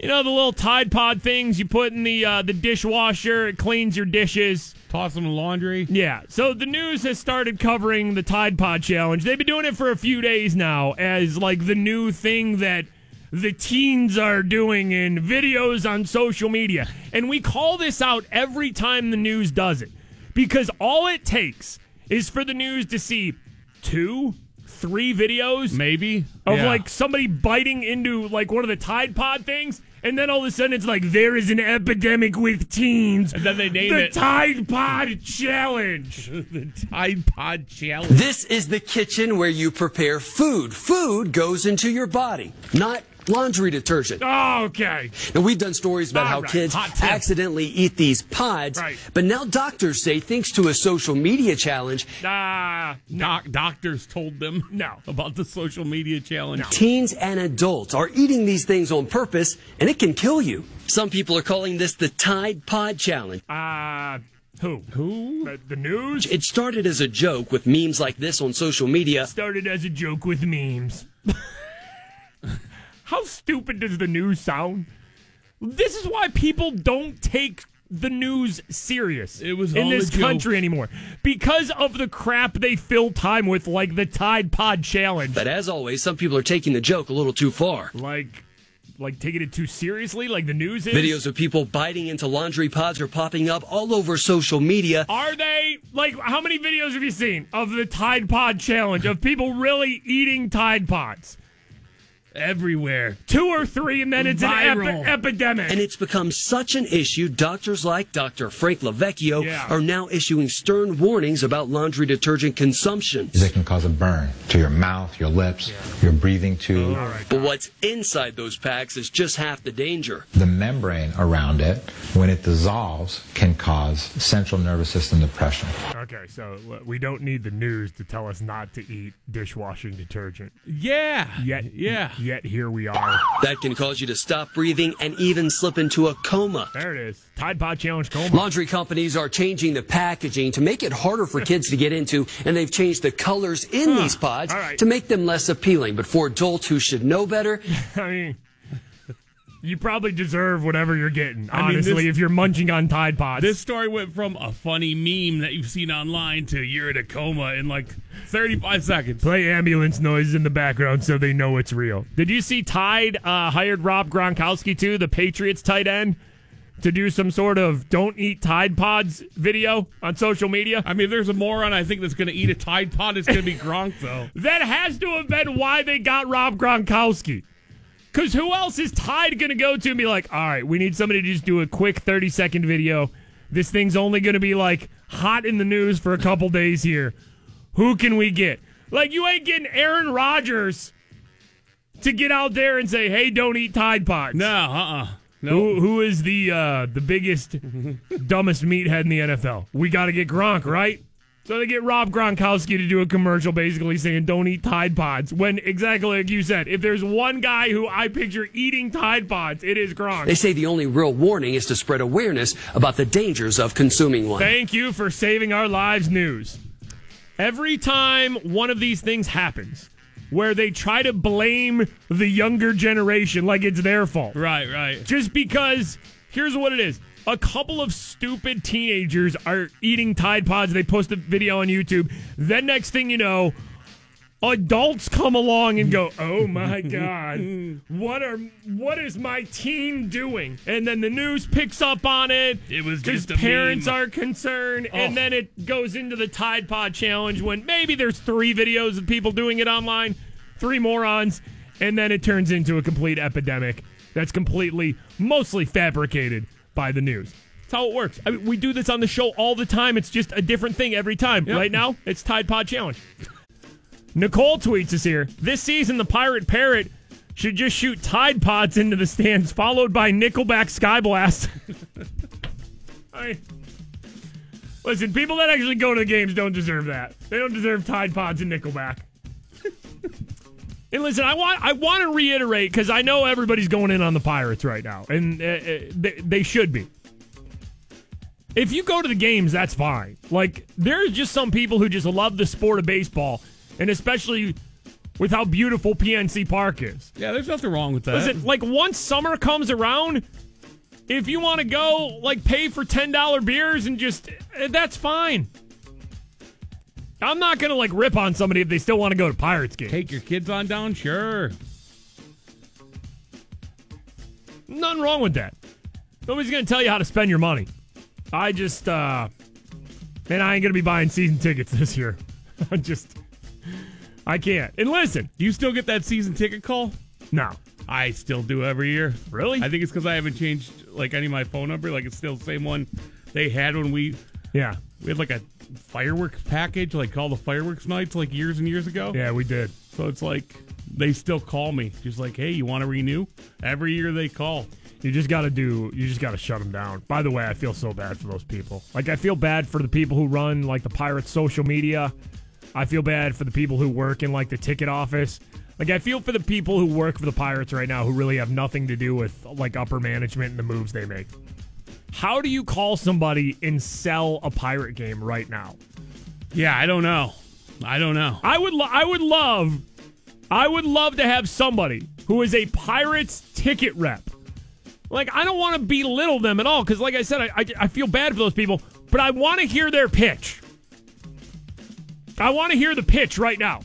you know, the little Tide Pod things you put in the uh, the dishwasher, it cleans your dishes. Toss them in laundry. Yeah, so the news has started covering the Tide Pod challenge. They've been doing it for a few days now as like the new thing that the teens are doing in videos on social media. And we call this out every time the news does it because all it takes is for the news to see two, three videos Maybe. of Yeah. like somebody biting into like one of the Tide Pod things, and then all of a sudden it's like there is an epidemic with teens. And then they name the it- Tide Pod Challenge. the Tide Pod Challenge. This is the kitchen where you prepare food. Food goes into your body, not laundry detergent. Oh, okay. Now, we've done stories about All how right, kids accidentally eat these pods, Right. but now doctors say, thanks to a social media challenge, Ah, Doc, doctors told them No. about the social media challenge. teens and adults are eating these things on purpose, and it can kill you. Some people are calling this the Tide Pod Challenge. uh, Who? Who? The, the news It started as a joke with memes like this on social media. It started as a joke with memes. How stupid does the news sound? This is why people don't take the news serious It was in this country anymore because of the crap they fill time with, like the Tide Pod challenge. But as always, some people are taking the joke a little too far. like, like taking it too seriously, like the news is. Videos of people biting into laundry pods are popping up all over social media. Are they like how many videos have you seen of the Tide Pod challenge of people really eating Tide Pods? Everywhere. Two or three, and then it's an epi- epidemic. And it's become such an issue, doctors like Dr. Frank LoVecchio Yeah. are now issuing stern warnings about laundry detergent consumption. It can cause a burn to your mouth, your lips, your breathing tube. But what's inside those packs is just half the danger. The membrane around it, when it dissolves, can cause central nervous system depression. Okay, so uh, we don't need the news to tell us not to eat dishwashing detergent. Yeah. Yet, Yeah. Yet here we are. That can cause you to stop breathing and even slip into a coma. There it is. Tide Pod challenge coma. Laundry companies are changing the packaging to make it harder for kids to get into, and they've changed the colors in these pods right. to make them less appealing. But for adults who should know better, I mean, you probably deserve whatever you're getting. I mean, Honestly, this- if you're munching on Tide Pods. This story went from a funny meme that you've seen online to you're in a coma in like 35 seconds. Play ambulance noises in the background so they know it's real. Did you see Tide uh, hired Rob Gronkowski too, the Patriots tight end, to do some sort of "Don't Eat Tide Pods" video on social media? I mean, if there's a moron I think that's going to eat a Tide Pod, it's going to be Gronk, though. That has to have been why they got Rob Gronkowski. Because who else is Tide going to go to and be like, all right, we need somebody to just do a quick 30 second video. This thing's only going to be like hot in the news for a couple days here. Who can we get? Like, you ain't getting Aaron Rodgers to get out there and say, hey, don't eat Tide Pods. No, uh uh No. Who, who is the uh, the biggest, dumbest meathead in the NFL? We got to get Gronk, right? So they get Rob Gronkowski to do a commercial basically saying, don't eat Tide Pods. When exactly like you said, if there's one guy who I picture eating Tide Pods, it is Gronk. they say the only real warning is to spread awareness about the dangers of consuming one. Thank you for saving our lives news. Every time one of these things happens, where they try to blame the younger generation like it's their fault. Right, right. just because here's what it is a couple of stupid teenagers are eating tide pods. They post a video on youtube. Then next thing you know adults come along and go oh my god what are what is my teen doing? And then the news picks up on it It was because just a parents meme. are concerned. And Oh. then it goes into the tide pod challenge when maybe there's three videos of people doing it online three morons and then it turns into a complete epidemic that's completely mostly fabricated by the news. That's how it works. I mean, we do this on the show all the time. It's just a different thing every time. Right now it's tide pod challenge. Nicole tweets us here. This season the pirate parrot should just shoot tide pods into the stands followed by nickelback skyblast I Listen, people that actually go to the games don't deserve that. They don't deserve Tide Pods and Nickelback. and listen, I want I want to reiterate because I know everybody's going in on the Pirates right now, and uh, uh, they, they should be. If you go to the games, that's fine. Like there's just some people who just love the sport of baseball, and especially with how beautiful PNC Park is. Yeah, there's nothing wrong with that. Listen, like once summer comes around, if you want to go, like pay for ten dollar beers and just eh, that's fine. I'm not gonna like rip on somebody if they still want to go to Pirates games. Take your kids on down, sure. Nothing wrong with that. Nobody's gonna tell you how to spend your money. I just, uh, man, I ain't gonna be buying season tickets this year. I just, I can't. And listen, Do you still get that season ticket call? no, I still do every year. really, I think it's because I haven't changed like any of my phone number. Like it's still the same one they had when we yeah, we had like a fireworks package, like all the fireworks nights, like years and years ago. yeah, we did. So it's like they still call me, just like, hey, you want to renew? Every year they call. You just got to do. You just got to shut them down. By the way, I feel so bad for those people. Like I feel bad for the people who run like the Pirates social media. I feel bad for the people who work in like the ticket office. Like I feel for the people who work for the Pirates right now who really have nothing to do with like upper management and the moves they make. How do you call somebody and sell a pirate game right now? Yeah, I don't know. I don't know. I would lo- I would love I would love to have somebody who is a Pirates ticket rep. Like I don't want to belittle them at all because, like I said, I, I I feel bad for those people, but I want to hear their pitch. I want to hear the pitch right now.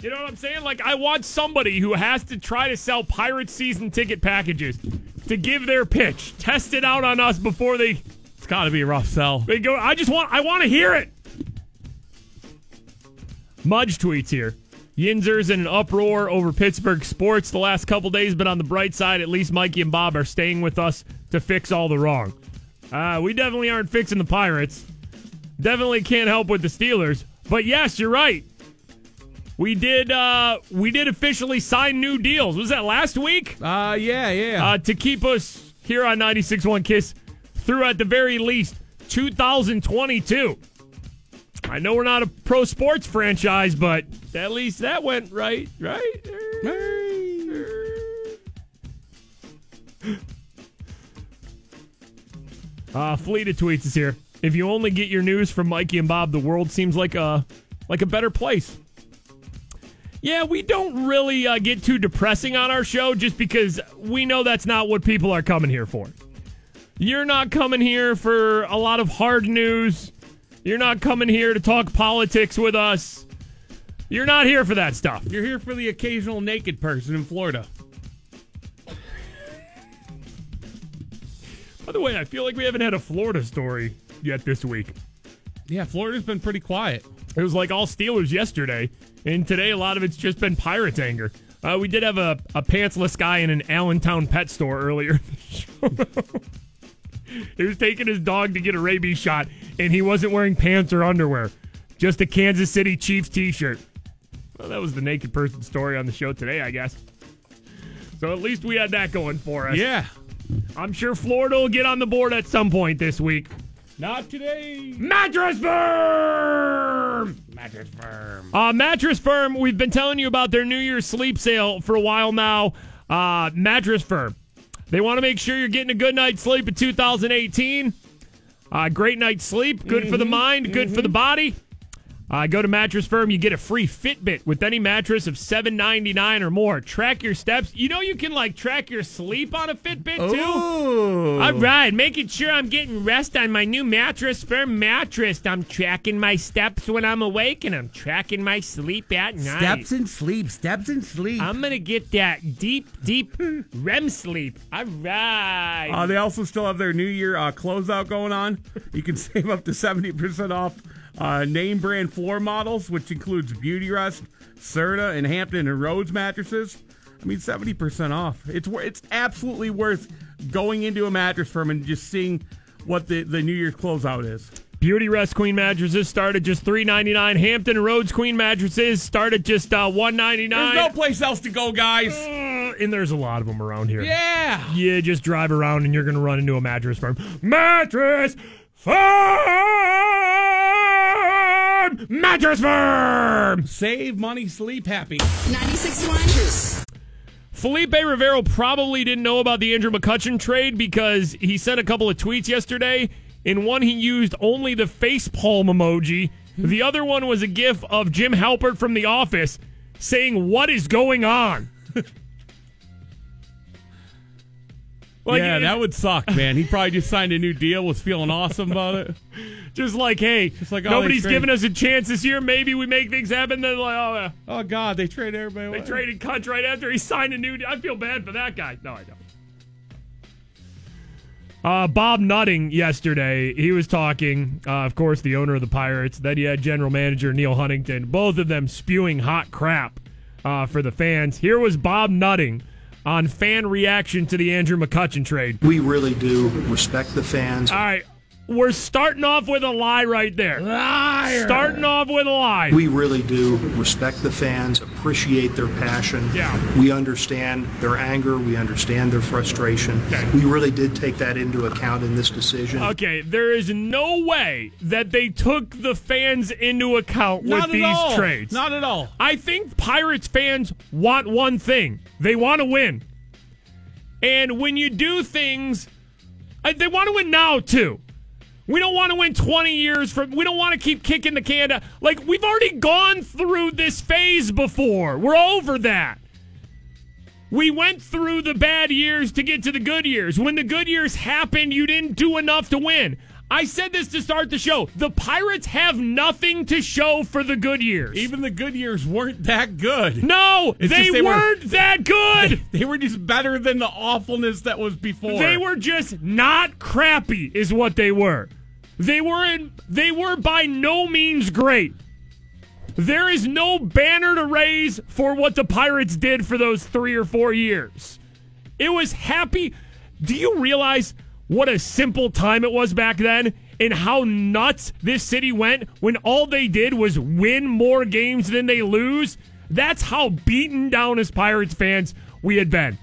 You know what I'm saying? Like I want somebody who has to try to sell Pirates season ticket packages to give their pitch, test it out on us before they It's got to be a rough sell. they go. I just want. I want to hear it. Mudge tweets here. Yinzer's in an uproar over Pittsburgh sports the last couple days, but on the bright side, at least Mikey and Bob are staying with us to fix all the wrong. Uh, we definitely aren't fixing the Pirates. Definitely can't help with the Steelers. But yes, you're right. We did. Uh, we did officially sign new deals. Was that last week? Uh, yeah, yeah. uh, to keep us here on 96.1 Kiss through at the very least 2022. I know we're not a pro sports franchise, but at least that went right, right? Uh, of tweets is here. If you only get your news from Mikey and Bob, the world seems like a like a better place. Yeah, we don't really uh, get too depressing on our show just because we know that's not what people are coming here for. You're not coming here for a lot of hard news. You're not coming here to talk politics with us. You're not here for that stuff. You're here for the occasional naked person in Florida. By the way, I feel like we haven't had a Florida story yet this week. Yeah, Florida's been pretty quiet. It was like all Steelers yesterday, and today a lot of it's just been Pirates anger. Uh, we did have a, a pantsless guy in an Allentown pet store earlier. in the show. he was taking his dog to get a rabies shot, and he wasn't wearing pants or underwear, just a Kansas City Chiefs t-shirt. Well, that was the naked person story on the show today, I guess. So at least we had that going for us. Yeah. I'm sure Florida will get on the board at some point this week. Not today. Mattress Firm! Mattress firm. Uh, Mattress Firm, we've been telling you about their New Year's sleep sale for a while now. Uh, Mattress Firm. They want to make sure you're getting a good night's sleep in 2018. Uh, great night's sleep, good for the mind, good for the body. Uh, go to Mattress Firm. You get a free Fitbit with any mattress of seven ninety nine or more. Track your steps. You know you can like track your sleep on a Fitbit too. Ooh. All right, making sure I'm getting rest on my new Mattress Firm mattress. I'm tracking my steps when I'm awake, and I'm tracking my sleep at night. Steps and sleep. Steps and sleep. I'm gonna get that deep, deep REM sleep. All right. Uh, they also still have their New Year uh, closeout going on. You can save up to 70% off uh, name brand floor models, which includes Beauty Rest, Serta, and Hampton and Rhodes mattresses. I mean, 70% off. It's it's absolutely worth going into a mattress firm and just seeing what the, the New Year's closeout is. Beauty Rest Queen mattresses start at just three ninety nine. Hampton Rhodes Queen mattresses start at just uh, one ninety There's no place else to go, guys. and there's a lot of them around here. Yeah. Yeah, just drive around and you're going to run into a mattress firm. Mattress Firm! Mattress Firm! Save money, sleep happy. 96.1 Felipe Rivero probably didn't know about the Andrew McCutchen trade because he sent a couple of tweets yesterday. In one, he used only the face palm emoji. The other one was a gif of Jim Halpert from The Office saying, What is going on? Like, yeah, that would suck, man. He probably just signed a new deal, was feeling awesome about it. Just like, hey, like, oh, nobody's giving us a chance this year. Maybe we make things happen. Then, like, oh, yeah. Oh God, they traded everybody. They traded Cutch right after he signed a new deal. I feel bad for that guy. No, I don't. Uh, Bob Nutting yesterday, he was talking, uh, of course, the owner of the Pirates. Then he had general manager Neal Huntington, both of them spewing hot crap uh, for the fans. Here was Bob Nutting on fan reaction to the Andrew McCutchen trade. We really do respect the fans. All right, we're starting off with a lie right there. Liar. Starting off with a lie. We really do respect the fans, appreciate their passion. Yeah. We understand their anger. We understand their frustration. Okay. We really did take that into account in this decision. Okay, there is no way that they took the fans into account Not with these all. trades. Not at all. I think Pirates fans want one thing they want to win. And when you do things uh, they want to win now too. We don't want to win 20 years from. We don't want to keep kicking the can. down. Like we've already gone through this phase before. We're over that. We went through the bad years to get to the good years. When the good years happened, you didn't do enough to win. I said this to start the show. The Pirates have nothing to show for the good years. Even the good years weren't that good. No, they, they were- weren't that good. They were just better than the awfulness that was before. They were just not crappy, is what they were. They were in, they were by no means great. There is no banner to raise for what the Pirates did for those three or four years. It was happy. Do you realize what a simple time it was back then and how nuts this city went when all they did was win more games than they lose? That's how beaten down as Pirates fans we had been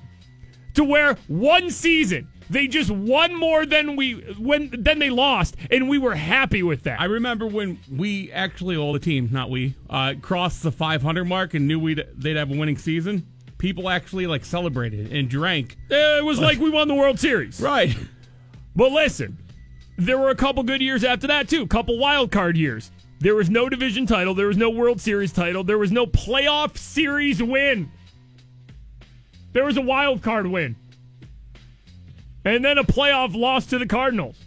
to where one season they just won more than we when than they lost, and we were happy with that. I remember when we actually, all the team, not we, uh, crossed the 500 mark and knew we'd they'd have a winning season. People actually like celebrated and drank. it was like we won the World Series, right? But listen, there were a couple good years after that too, couple wild card years. There was no division title, there was no World Series title, there was no playoff series win. There was a wild card win. And then a playoff loss to the Cardinals.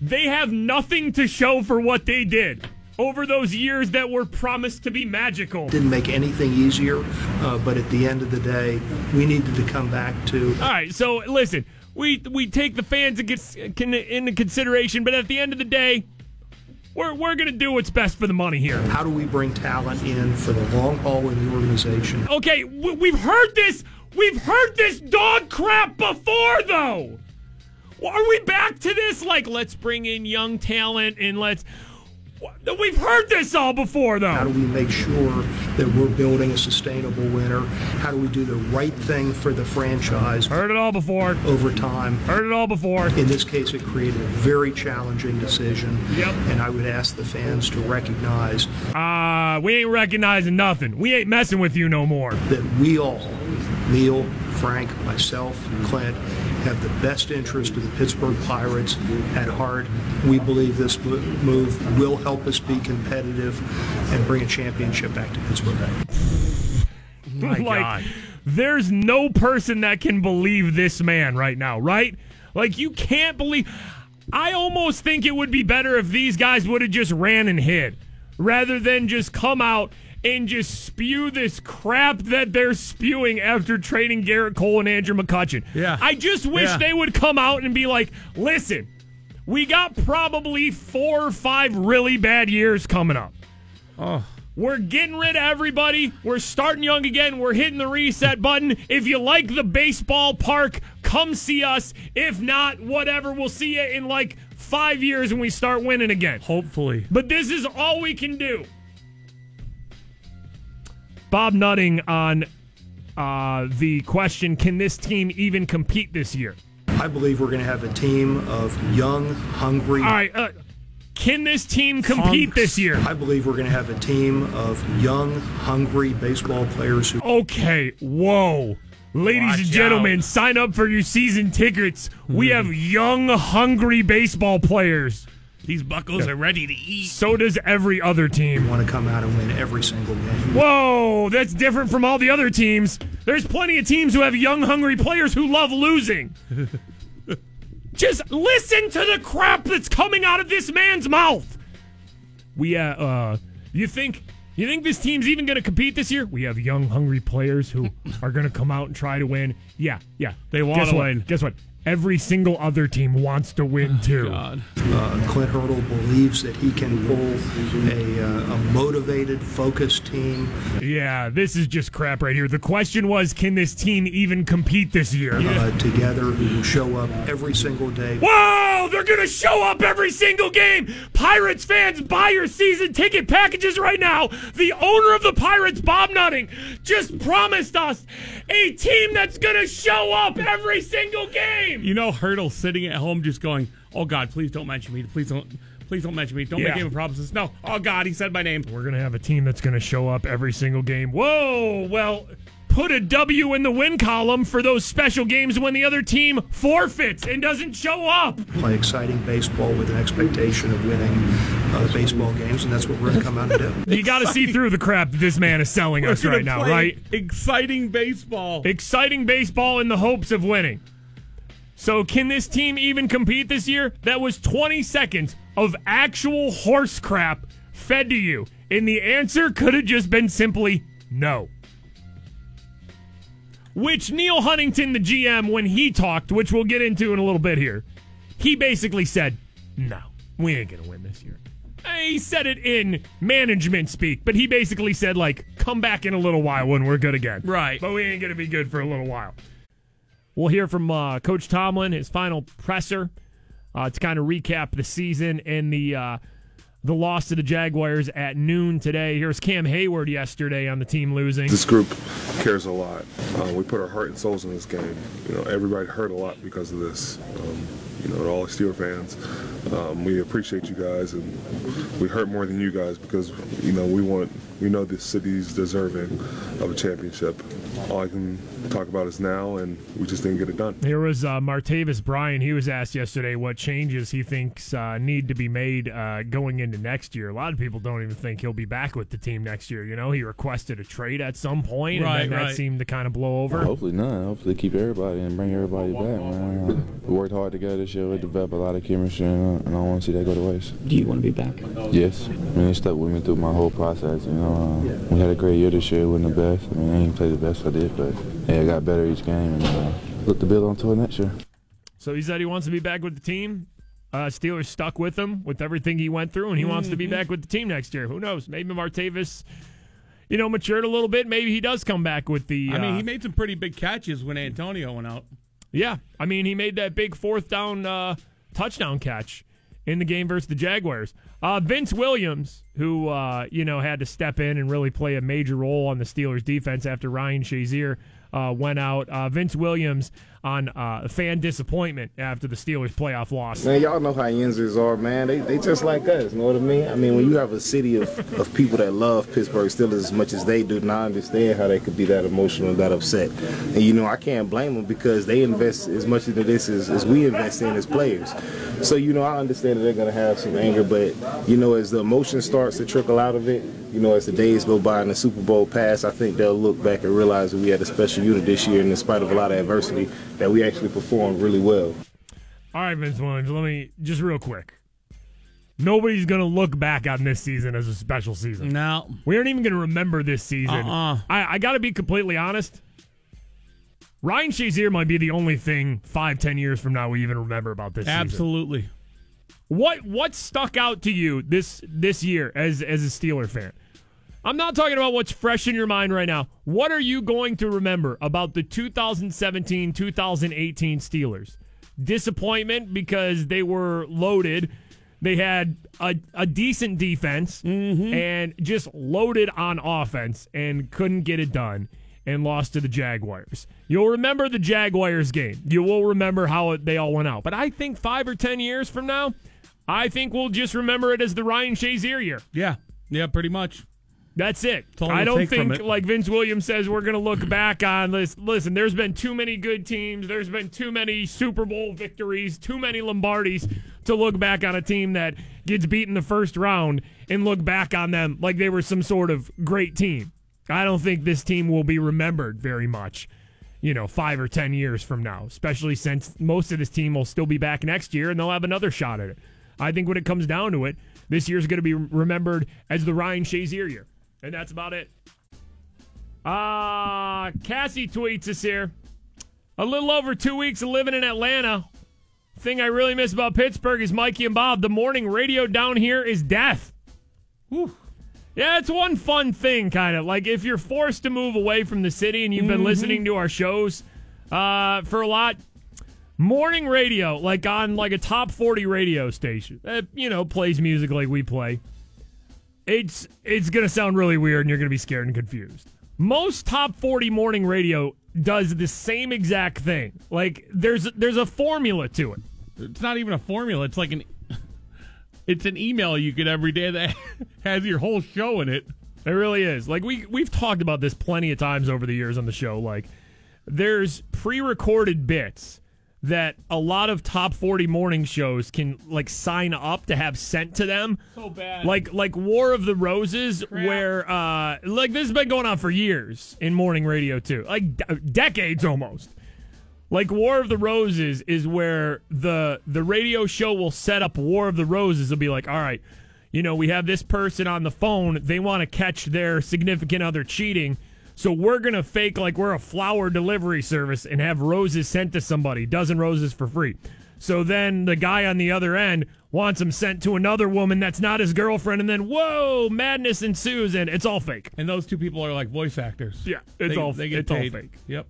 They have nothing to show for what they did over those years that were promised to be magical. Didn't make anything easier, uh, but at the end of the day, we needed to come back to All right, so listen, we we take the fans into consideration, but at the end of the day, we're we're gonna do what's best for the money here. how do we bring talent in for the long haul in the organization. Okay, we, we've heard this. We've heard this dog crap before, though. Are we back to this? Like, let's bring in young talent and let's. We've heard this all before, though. How do we make sure that we're building a sustainable winner? How do we do the right thing for the franchise? Heard it all before. Over time. Heard it all before. In this case, it created a very challenging decision. Yep. And I would ask the fans to recognize Uh, we ain't recognizing nothing. We ain't messing with you no more. that we all, Neal, Frank, myself, Clint, have the best interest of the Pittsburgh Pirates at heart. We believe this move will help us be competitive and bring a championship back to Pittsburgh. My like, God. there's no person that can believe this man right now, right? Like, you can't believe. I almost think it would be better if these guys would have just ran and hid rather than just come out and just spew this crap that they're spewing after trading Gerrit Cole and Andrew McCutchen. Yeah. I just wish Yeah. they would come out and be like, listen, we got probably four or five really bad years coming up. Oh. We're getting rid of everybody. We're starting young again. We're hitting the reset button. If you like the baseball park, come see us. If not, whatever. We'll see you in like five years when we start winning again. Hopefully. But this is all we can do. Bob Nutting on uh, the question Can this team even compete this year? I believe we're going to have a team of young, hungry. All right. Uh, can this team compete punks. this year? I believe we're going to have a team of young, hungry baseball players who Okay, whoa. Ladies Watch and gentlemen, out. sign up for your season tickets. We Hmm. have young, hungry baseball players. These buckos are ready to eat. So does every other team. want to come out and win every single game. Whoa, that's different from all the other teams. There's plenty of teams who have young, hungry players who love losing. Just listen to the crap that's coming out of this man's mouth. We uh, uh you think you think this team's even going to compete this year? We have young, hungry players who are going to come out and try to win. Yeah, yeah, They wanna Guess what? win. Guess what? Every single other team wants to win too. God. Uh, Clint Hurdle believes that he can pull a, uh, a motivated, focused team Yeah, this is just crap right here. The question was, can this team even compete this year? uh, together who will show up every single day. Whoa! They're gonna show up every single game. Pirates fans, buy your season ticket packages right now. The owner of the Pirates, Bob Nutting, just promised us a team that's gonna show up every single game. You know, Hurdle sitting at home just going, "Oh God, please don't mention me. Please don't, please don't mention me. Don't Yeah. make any promises." No. Oh God, he said my name. We're gonna have a team that's gonna show up every single game. Whoa! Well, put a W in the win column for those special games when the other team forfeits and doesn't show up. Play exciting baseball with an expectation of winning uh, baseball games, and that's what we're going to come out and do. You got to see through the crap that this man is selling us We're right gonna now, right? Exciting baseball. Exciting baseball in the hopes of winning. So, can this team even compete this year? That was 20 seconds of actual horse crap fed to you. And the answer could have just been simply no. Which Neal Huntington, the GM, when he talked, which we'll get into in a little bit here, he basically said, no, we ain't going to win this year. Eh, He said it in management speak, but he basically said, like, come back in a little while when we're good again. Right. But we ain't going to be good for a little while. We'll hear from uh, Coach Tomlin, his final presser, uh, to kind of recap the season and the uh, the loss to the Jaguars at noon today. Here's Cam Heyward yesterday on the team losing. This group cares a lot. Uh, we put our heart and souls in this game. You know, everybody hurt a lot because of this. Um, you know, to all the Steeler fans, um, we appreciate you guys, and we hurt more than you guys because you know we want, we know this city's deserving of a championship. All I can talk about is now, and we just didn't get it done. Here was uh, Martavis Bryant. He was asked yesterday what changes he thinks uh, need to be made uh, going into next year. A lot of people don't even think he'll be back with the team next year. You know, he requested a trade at some point, Right, and then that seemed to kind of blow over. Hopefully not. Hopefully keep everybody and bring everybody back, man. We worked hard together this year. We developed a lot of chemistry, and, uh, I don't want to see that go to waste. Do you want to be back? Yes. I mean, they stuck with me through my whole process. You know, uh, we had a great year this year. It wasn't the best. I mean, I ain't played the best I did, but yeah, I got better each game, and uh, look to build on to it next year. So he said he wants to be back with the team. Uh, Steelers stuck with him with everything he went through, and he wants to be back with the team next year. Who knows? Maybe Martavis, you know, matured a little bit. Maybe he does come back with the. I mean, uh, he made some pretty big catches when Antonio went out. Yeah, I mean, he made that big fourth down uh, touchdown catch in the game versus the Jaguars. Uh, Vince Williams, who uh, you know had to step in and really play a major role on the Steelers' defense after Ryan Shazier uh, went out. Uh, Vince Williams on uh, fan disappointment after the Steelers' playoff loss. Man, y'all know how Yinzers are, man. They, they just like us, you know what I mean? I mean, when you have a city of, of people that love Pittsburgh Steelers as much as they do, then I understand how they could be that emotional and that upset. And, you know, I can't blame them because they invest as much into this as, as we invest in as players. So, you know, I understand that they're going to have some anger, but, you know, as the emotion starts to trickle out of it, you know, as the days go by and the Super Bowl pass, I think they'll look back and realize that we had a special unit this year, and in spite of a lot of adversity, that we actually performed really well. All right, Vince Williams, let me just real quick. Nobody's going to look back on this season as a special season. No. We aren't even going to remember this season. Uh-uh. I, I got to be completely honest. Ryan Shazier might be the only thing five, ten years from now we even remember about this season. Absolutely. What what stuck out to you this this year as as a Steeler fan? I'm not talking about what's fresh in your mind right now. What are you going to remember about the 2017 2018 Steelers? Disappointment because they were loaded. They had a, a decent defense mm-hmm. and just loaded on offense and couldn't get it done and lost to the Jaguars. You'll remember the Jaguars game. You will remember how it, they all went out. But I think five or 10 years from now, I think we'll just remember it as the Ryan Shazier year. Yeah. Yeah, pretty much. That's it. I don't think, like Vince Williams says, we're going to look back on this. Listen, there's been too many good teams. There's been too many Super Bowl victories, too many Lombardis to look back on a team that gets beaten the first round and look back on them like they were some sort of great team. I don't think this team will be remembered very much, you know, five or 10 years from now, especially since most of this team will still be back next year and they'll have another shot at it. I think when it comes down to it, this year's going to be remembered as the Ryan Shazier year. And that's about it. Uh, Cassie tweets us here. A little over two weeks of living in Atlanta. Thing I really miss about Pittsburgh is Mikey and Bob. The morning radio down here is death. Whew. Yeah, it's one fun thing, kind of. Like if you're forced to move away from the city and you've been Mhm. listening to our shows uh, for a lot, morning radio, like on like a top 40 radio station, that, you know, plays music like we play it's it's gonna sound really weird and you're gonna be scared and confused. Most top 40 morning radio does the same exact thing. Like there's there's a formula to it. It's not even a formula. It's like an it's an email you get every day that has your whole show in it. It really is. Like we we've talked about this plenty of times over the years on the show. Like there's pre-recorded bits that a lot of top 40 morning shows can like sign up to have sent to them. So bad. Like like War of the Roses where uh like this has been going on for years in morning radio too. Like d- decades almost. Like War of the Roses is where the the radio show will set up War of the Roses. It'll be like, all right, you know, we have this person on the phone. They want to catch their significant other cheating. So we're gonna fake like we're a flower delivery service and have roses sent to somebody, dozen roses for free. So then the guy on the other end wants them sent to another woman that's not his girlfriend, and then whoa, madness ensues, and it's all fake. And those two people are like voice actors. Yeah, it's They- all they get it's all fake. Yep.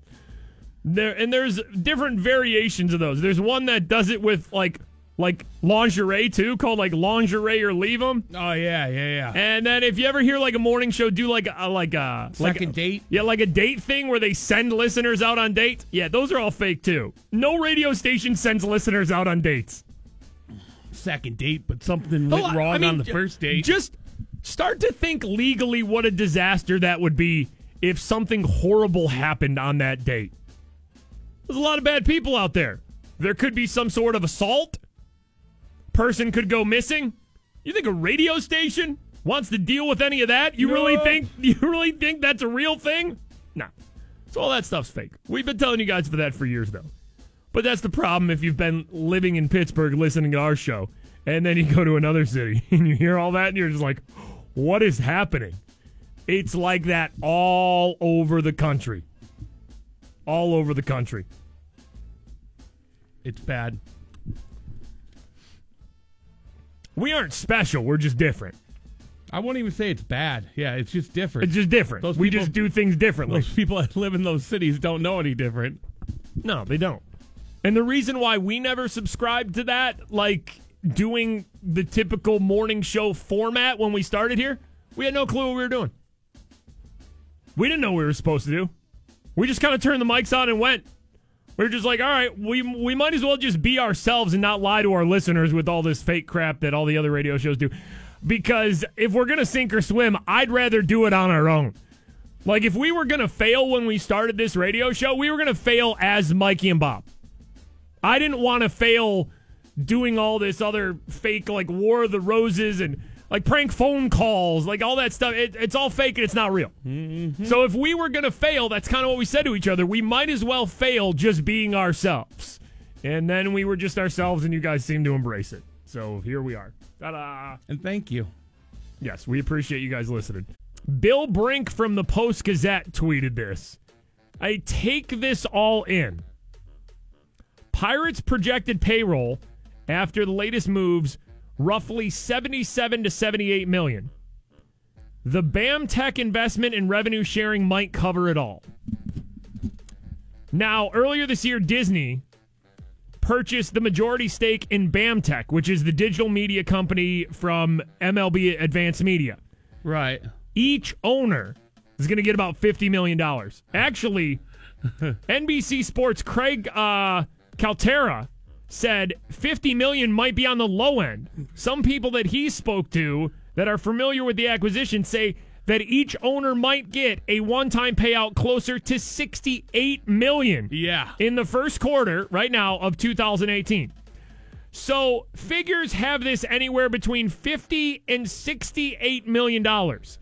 There and there's different variations of those. There's one that does it with like like lingerie too, called like lingerie or leave them. Oh yeah, yeah, yeah. And then if you ever hear like a morning show do like a like a like Second a, date? yeah, like a date thing where they send listeners out on dates. Yeah, those are all fake too. No radio station sends listeners out on dates. Second date, but something Oh, went I- wrong I mean, on the first date. Just start to think legally what a disaster that would be if something horrible happened on that date. There's a lot of bad people out there. There could be some sort of assault. Person could go missing. You think a radio station wants to deal with any of that? You really think you really think that's a real thing? No. So all that stuff's fake. We've been telling you guys for that for years though. But that's the problem if you've been living in Pittsburgh listening to our show and then you go to another city and you hear all that and you're just like, what is happening? It's like that all over the country. All over the country. it's bad. We aren't special, we're just different. I won't even say it's bad. Yeah, it's just different. It's just different. Those we people- just do things differently. Those people that live in those cities don't know any different. No, they don't. And the reason why we never subscribed to that, like doing the typical morning show format when we started here, we had no clue what we were doing. We didn't know what we were supposed to do. We just kind of turned the mics on and went. We were just like, all right, we we might as well just be ourselves and not lie to our listeners with all this fake crap that all the other radio shows do. Because if we're gonna sink or swim, I'd rather do it on our own. Like if we were gonna fail when we started this radio show, we were gonna fail as Mikey and Bob. I didn't want to fail doing all this other fake like War of the Roses and like prank phone calls, like all that stuff. It, it's all fake and it's not real. Mm-hmm. So if we were gonna fail, that's kind of what we said to each other. We might as well fail just being ourselves. And then we were just ourselves, and you guys seemed to embrace it. So here we are. Ta-da! And thank you. Yes, we appreciate you guys listening. Bill Brink from the Post Gazette tweeted this. I take this all in. Pirates projected payroll after the latest moves roughly 77 to 78 million. The BAM Tech investment and revenue sharing might cover it all. Now, earlier this year, Disney purchased the majority stake in BAM Tech, which is the digital media company from MLB Advanced Media. Right. Each owner is going to get about $50 million. Actually, NBC Sports Craig uh, Calcaterra said 50 million might be on the low end. Some people that he spoke to that are familiar with the acquisition say that each owner might get a one-time payout closer to 68 million. Yeah. In the first quarter right now of 2018. So, figures have this anywhere between 50 and 68 million dollars.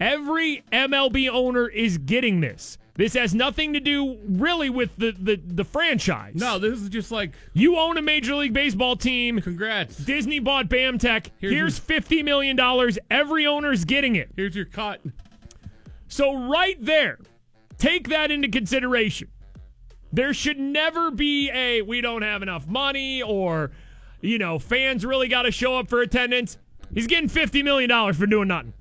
Every MLB owner is getting this. This has nothing to do really with the, the, the franchise. No, this is just like You own a Major League Baseball team. congrats. Disney bought BAMTech. Here's Here's, $50 million. Every owner's getting it. Here's your cut. So, right there, take that into consideration. There should never be a we don't have enough money or, you know, fans really got to show up for attendance. He's getting $50 million for doing nothing.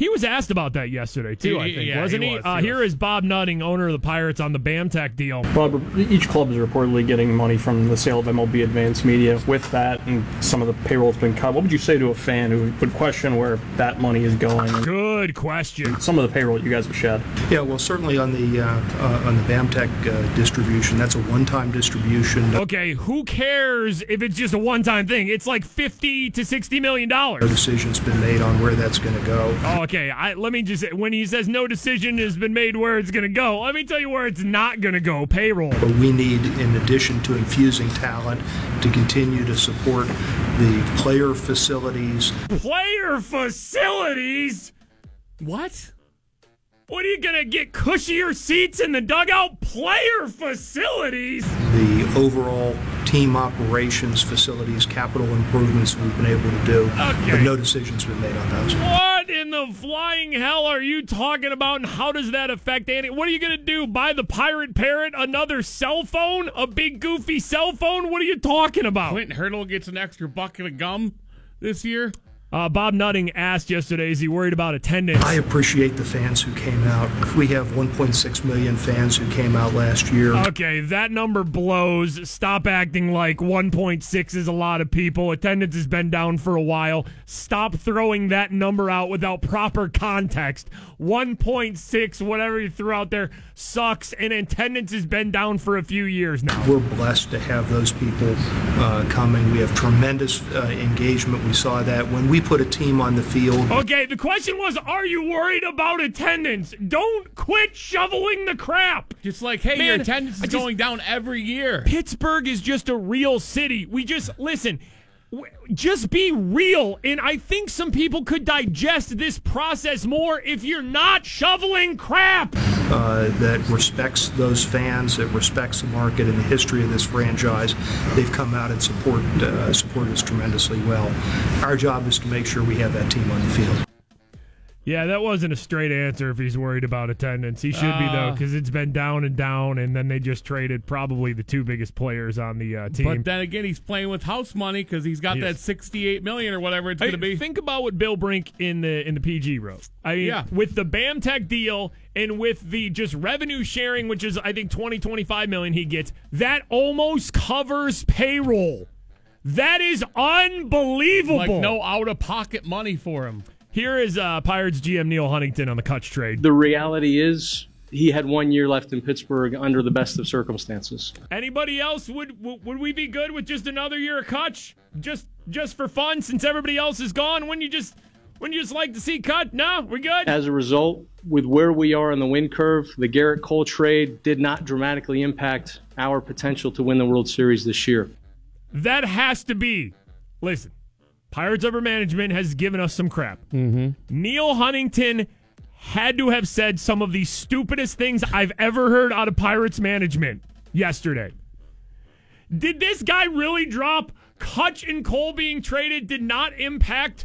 He was asked about that yesterday too. I think yeah, wasn't he he? was, uh, he here is Bob Nutting, owner of the Pirates, on the Bamtech deal. Bob, each club is reportedly getting money from the sale of MLB Advanced Media. With that, and some of the payroll's been cut. What would you say to a fan who would question where that money is going? Good question. Some of the payroll you guys have shed. Yeah, well, certainly on the uh, uh, on the BAMTech uh, distribution, that's a one-time distribution. Okay, who cares if it's just a one-time thing? It's like fifty to sixty million dollars. decision's been made on where that's going to go. Oh, okay. I, let me just when he says no decision has been made where it's going to go, let me tell you where it's not going to go. Payroll. But we need, in addition to infusing talent, to continue to support the player facilities. Player facilities. What? What are you going to get cushier seats in the dugout? Player facilities. the overall team operations facilities, capital improvements we've been able to do. Okay. But no decision's been made on those. What in the flying hell are you talking about, and how does that affect Andy? What are you going to do? Buy the pirate parrot another cell phone? A big goofy cell phone? What are you talking about? Clinton Hurdle gets an extra bucket of gum this year. Uh, Bob Nutting asked yesterday, is he worried about attendance? I appreciate the fans who came out. We have 1.6 million fans who came out last year. Okay, that number blows. Stop acting like 1.6 is a lot of people. Attendance has been down for a while. Stop throwing that number out without proper context. 1.6, whatever you threw out there, sucks, and attendance has been down for a few years now. We're blessed to have those people uh, coming. We have tremendous uh, engagement. We saw that when we put a team on the field. Okay, the question was Are you worried about attendance? Don't quit shoveling the crap. Just like, hey, Man, your attendance is just- going down every year. Pittsburgh is just a real city. We just listen. Just be real, and I think some people could digest this process more if you're not shoveling crap. uh, that respects those fans, that respects the market and the history of this franchise. They've come out and support uh, supported us tremendously well. Our job is to make sure we have that team on the field. Yeah, that wasn't a straight answer if he's worried about attendance. He should be though, Uh. because it's been down and down, and then they just traded probably the two biggest players on the uh, team. But then again, he's playing with house money because he's got that sixty-eight million or whatever it's Hey, going to be. Think about what Bill Brink in the in the PG wrote. I mean, Yeah. with the BAMTech deal and with the just revenue sharing, which is I think 20, 25 million he gets, that almost covers payroll. That is unbelievable. Like no out-of-pocket money for him. Here is uh, Pirates GM Neal Huntington on the Cutch trade. The reality is, he had one year left in Pittsburgh under the best of circumstances. Anybody else would would would we be good with just another year of Cutch? Just just for fun, since everybody else is gone. Wouldn't you just wouldn't you just like to see Cutch? No, we're good. As a result, with where we are on the win curve, the Gerrit Cole trade did not dramatically impact our potential to win the World Series this year. That has to be. Listen, Pirates Upper Management has given us some crap. Mm-hmm. Neal Huntington had to have said some of the stupidest things I've ever heard out of Pirates management yesterday. Did this guy really drop Cutch and Cole being traded did not impact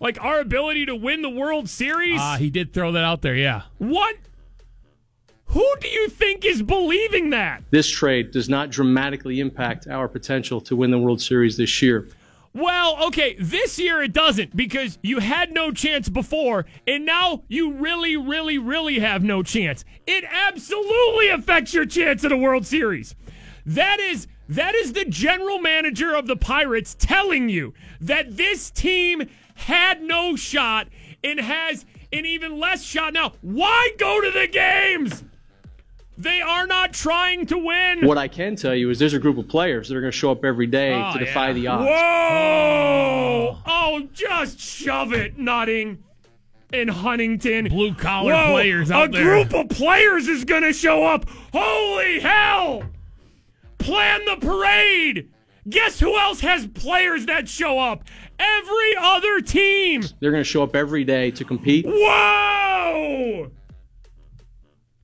like our ability to win the World Series? Ah, he did throw that out there. Yeah. what? Who do you think is believing that? This trade does not dramatically impact our potential to win the World Series this year. Well, okay, this year it doesn't because you had no chance before, and now you really, really, really have no chance. It absolutely affects your chance at a World Series. That is that is the general manager of the Pirates telling you that this team had no shot and has an even less shot now. Why go to the games? They are not trying to win. What I can tell you is there's a group of players that are going to show up every day Oh, to defy yeah. the odds. Whoa! Oh, just shove it, Nutting in Huntington. Blue collar Whoa, players out a there. A group of players is going to show up. Holy hell! Plan the parade. Guess who else has players that show up? Every other team. They're going to show up every day to compete. Whoa!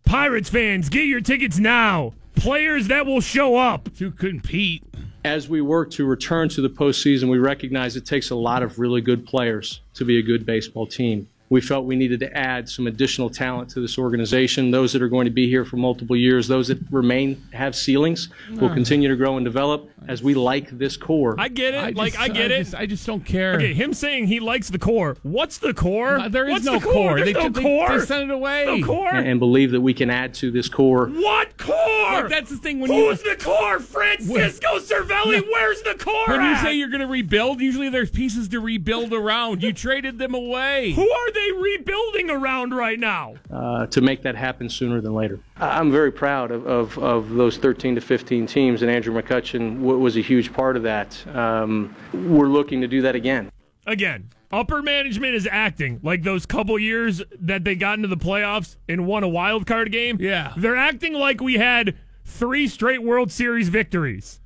Pirates fans, get your tickets now. Players that will show up. To compete. As we work to return to the postseason, we recognize it takes a lot of really good players to be a good baseball team. We felt we needed to add some additional talent to this organization. Those that are going to be here for multiple years, those that remain have ceilings, will continue to grow and develop as we like this core. I get it. I like just- I get I it. just- I just don't care. Okay, him saying he likes the core. What's the core? Uh, there is What's no the core. core. There's They- no they- core. they sent it away. No core. and, and believe that we can add to this core. What core? Like, that's the thing when you Who's the core? Francisco Cervelli. Where's the core? when you at? say you're going to rebuild, usually there's pieces to rebuild around. You traded them away. Who are they rebuilding around right now? uh, to make that happen sooner than later. I- I'm very proud of, of, of those 13 to 15 teams, and Andrew McCutchen was a huge part of that. Um, we're looking to do that again. Again, upper management is acting like those couple years that they got into the playoffs and won a wild card game. Yeah. They're acting like we had three straight World Series victories.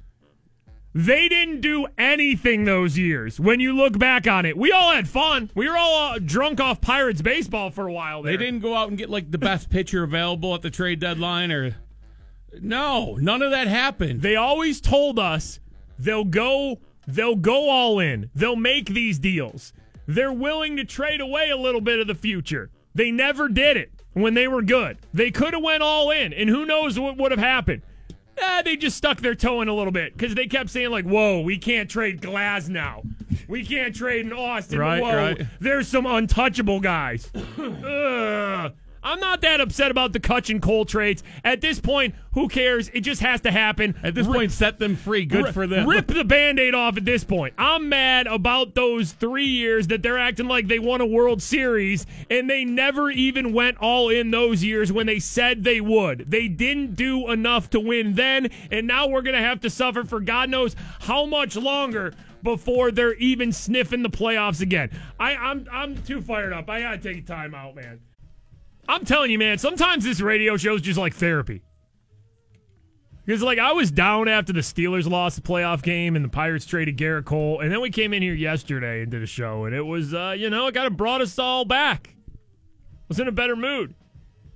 They didn't do anything those years. When you look back on it, we all had fun. We were all uh, drunk off Pirates baseball for a while. There. They didn't go out and get like the best pitcher available at the trade deadline or No, none of that happened. They always told us they'll go they'll go all in. They'll make these deals. They're willing to trade away a little bit of the future. They never did it when they were good. They could have went all in, and who knows what would have happened. Eh, they just stuck their toe in a little bit because they kept saying like, "Whoa, we can't trade Glasnow. We can't trade in Austin. Right, Whoa, right. there's some untouchable guys." Ugh. I'm not that upset about the Cutch and Cole trades. At this point, who cares? It just has to happen. At this Rip- point, set them free. Good for them. Rip the band aid off at this point. I'm mad about those three years that they're acting like they won a World Series and they never even went all in those years when they said they would. They didn't do enough to win then, and now we're going to have to suffer for God knows how much longer before they're even sniffing the playoffs again. I, I'm, I'm too fired up. I got to take a time out, man. I'm telling you, man, sometimes this radio show is just like therapy. Because, like, I was down after the Steelers lost the playoff game and the Pirates traded Gerrit Cole. And then we came in here yesterday and did a show, and it was, uh, you know, it kind of brought us all back. was in a better mood.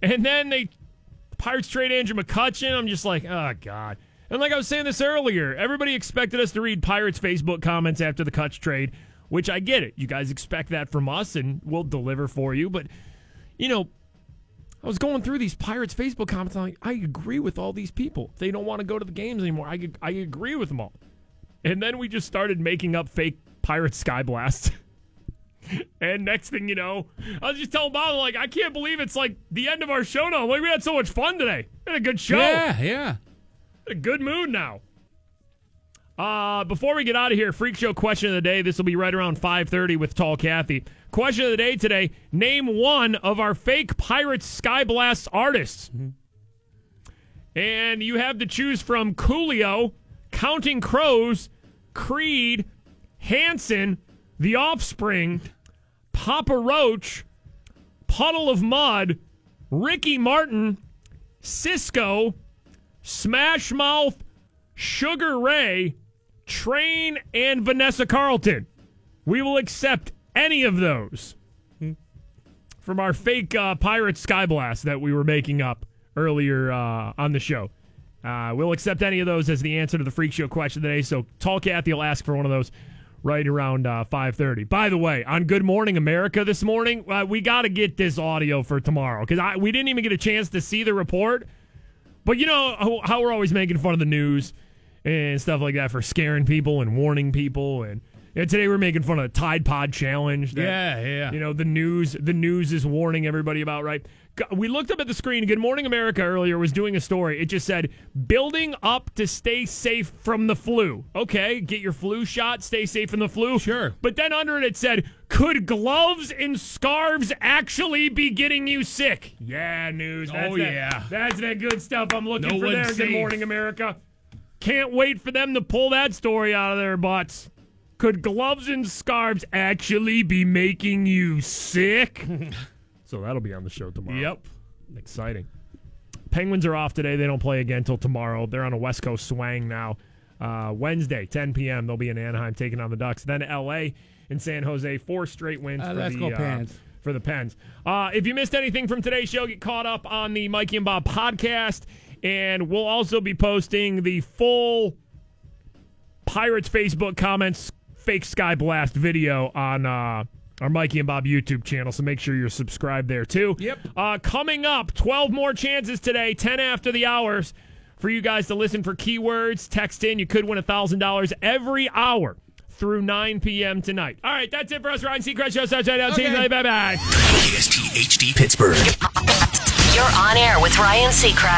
And then they, the Pirates trade Andrew McCutchen. I'm just like, oh, God. And like I was saying this earlier, everybody expected us to read Pirates Facebook comments after the Cutch trade, which I get it. You guys expect that from us, and we'll deliver for you. But, you know, I was going through these Pirates Facebook comments. I'm like, I agree with all these people. They don't want to go to the games anymore. I, I agree with them all. And then we just started making up fake Pirates Sky Blast. and next thing you know, I was just telling Bob, like, I can't believe it's like the end of our show now. Like, we had so much fun today. We had a good show. Yeah, yeah. A good mood now. Uh, before we get out of here, freak show question of the day. This will be right around 5:30 with Tall Kathy. Question of the day today: Name one of our fake Pirates Sky Blast artists. And you have to choose from Coolio, Counting Crows, Creed, Hanson, The Offspring, Papa Roach, Puddle of Mudd, Ricky Martin, Sisqo, Smash Mouth, Sugar Ray, Train, and Vanessa Carlton. We will accept any of those from our fake uh, pirate Skyblast that we were making up earlier uh, on the show. Uh, we'll accept any of those as the answer to the freak show question today. So, Tall Kathy will ask for one of those right around uh, 5.30 by the way on good morning america this morning uh, we got to get this audio for tomorrow because we didn't even get a chance to see the report but you know how we're always making fun of the news and stuff like that for scaring people and warning people and and today we're making fun of the Tide Pod challenge. That, Yeah, yeah. You know the news. The news is warning everybody about. Right. We looked up at the screen. Good Morning America earlier was doing a story. It just said building up to stay safe from the flu. Okay, get your flu shot. Stay safe from the flu. Sure. But then under it, it said, could gloves and scarves actually be getting you sick? Yeah, news. That's Oh, that- yeah. That's that good stuff I'm looking No for there. Good. Morning America. Can't wait for them to pull that story out of their butts. Could gloves and scarves actually be making you sick? so that'll be on the show tomorrow. Yep. Exciting. Penguins are off today. They don't play again until tomorrow. They're on a West Coast swang now. Uh, Wednesday, 10 p.m. They'll be in Anaheim taking on the Ducks. Then L.A. and San Jose. Four straight wins Uh, for the uh, Pens. for the Pens. Uh, if you missed anything from today's show, get caught up on the Mikey and Bob podcast, and we'll also be posting the full Pirates Facebook comments fake Sky Blast video on uh, our Mikey and Bob YouTube channel, so make sure you're subscribed there too. Yep. Uh, coming up, 12 more chances today, 10 after the hours, for you guys to listen for keywords. Text in. You could win $1,000 every hour through 9 p.m. tonight. All right, that's it for us. Ryan Seacrest Show starts right you Okay. tonight. Bye bye. KST HD Pittsburgh. You're on air with Ryan Seacrest.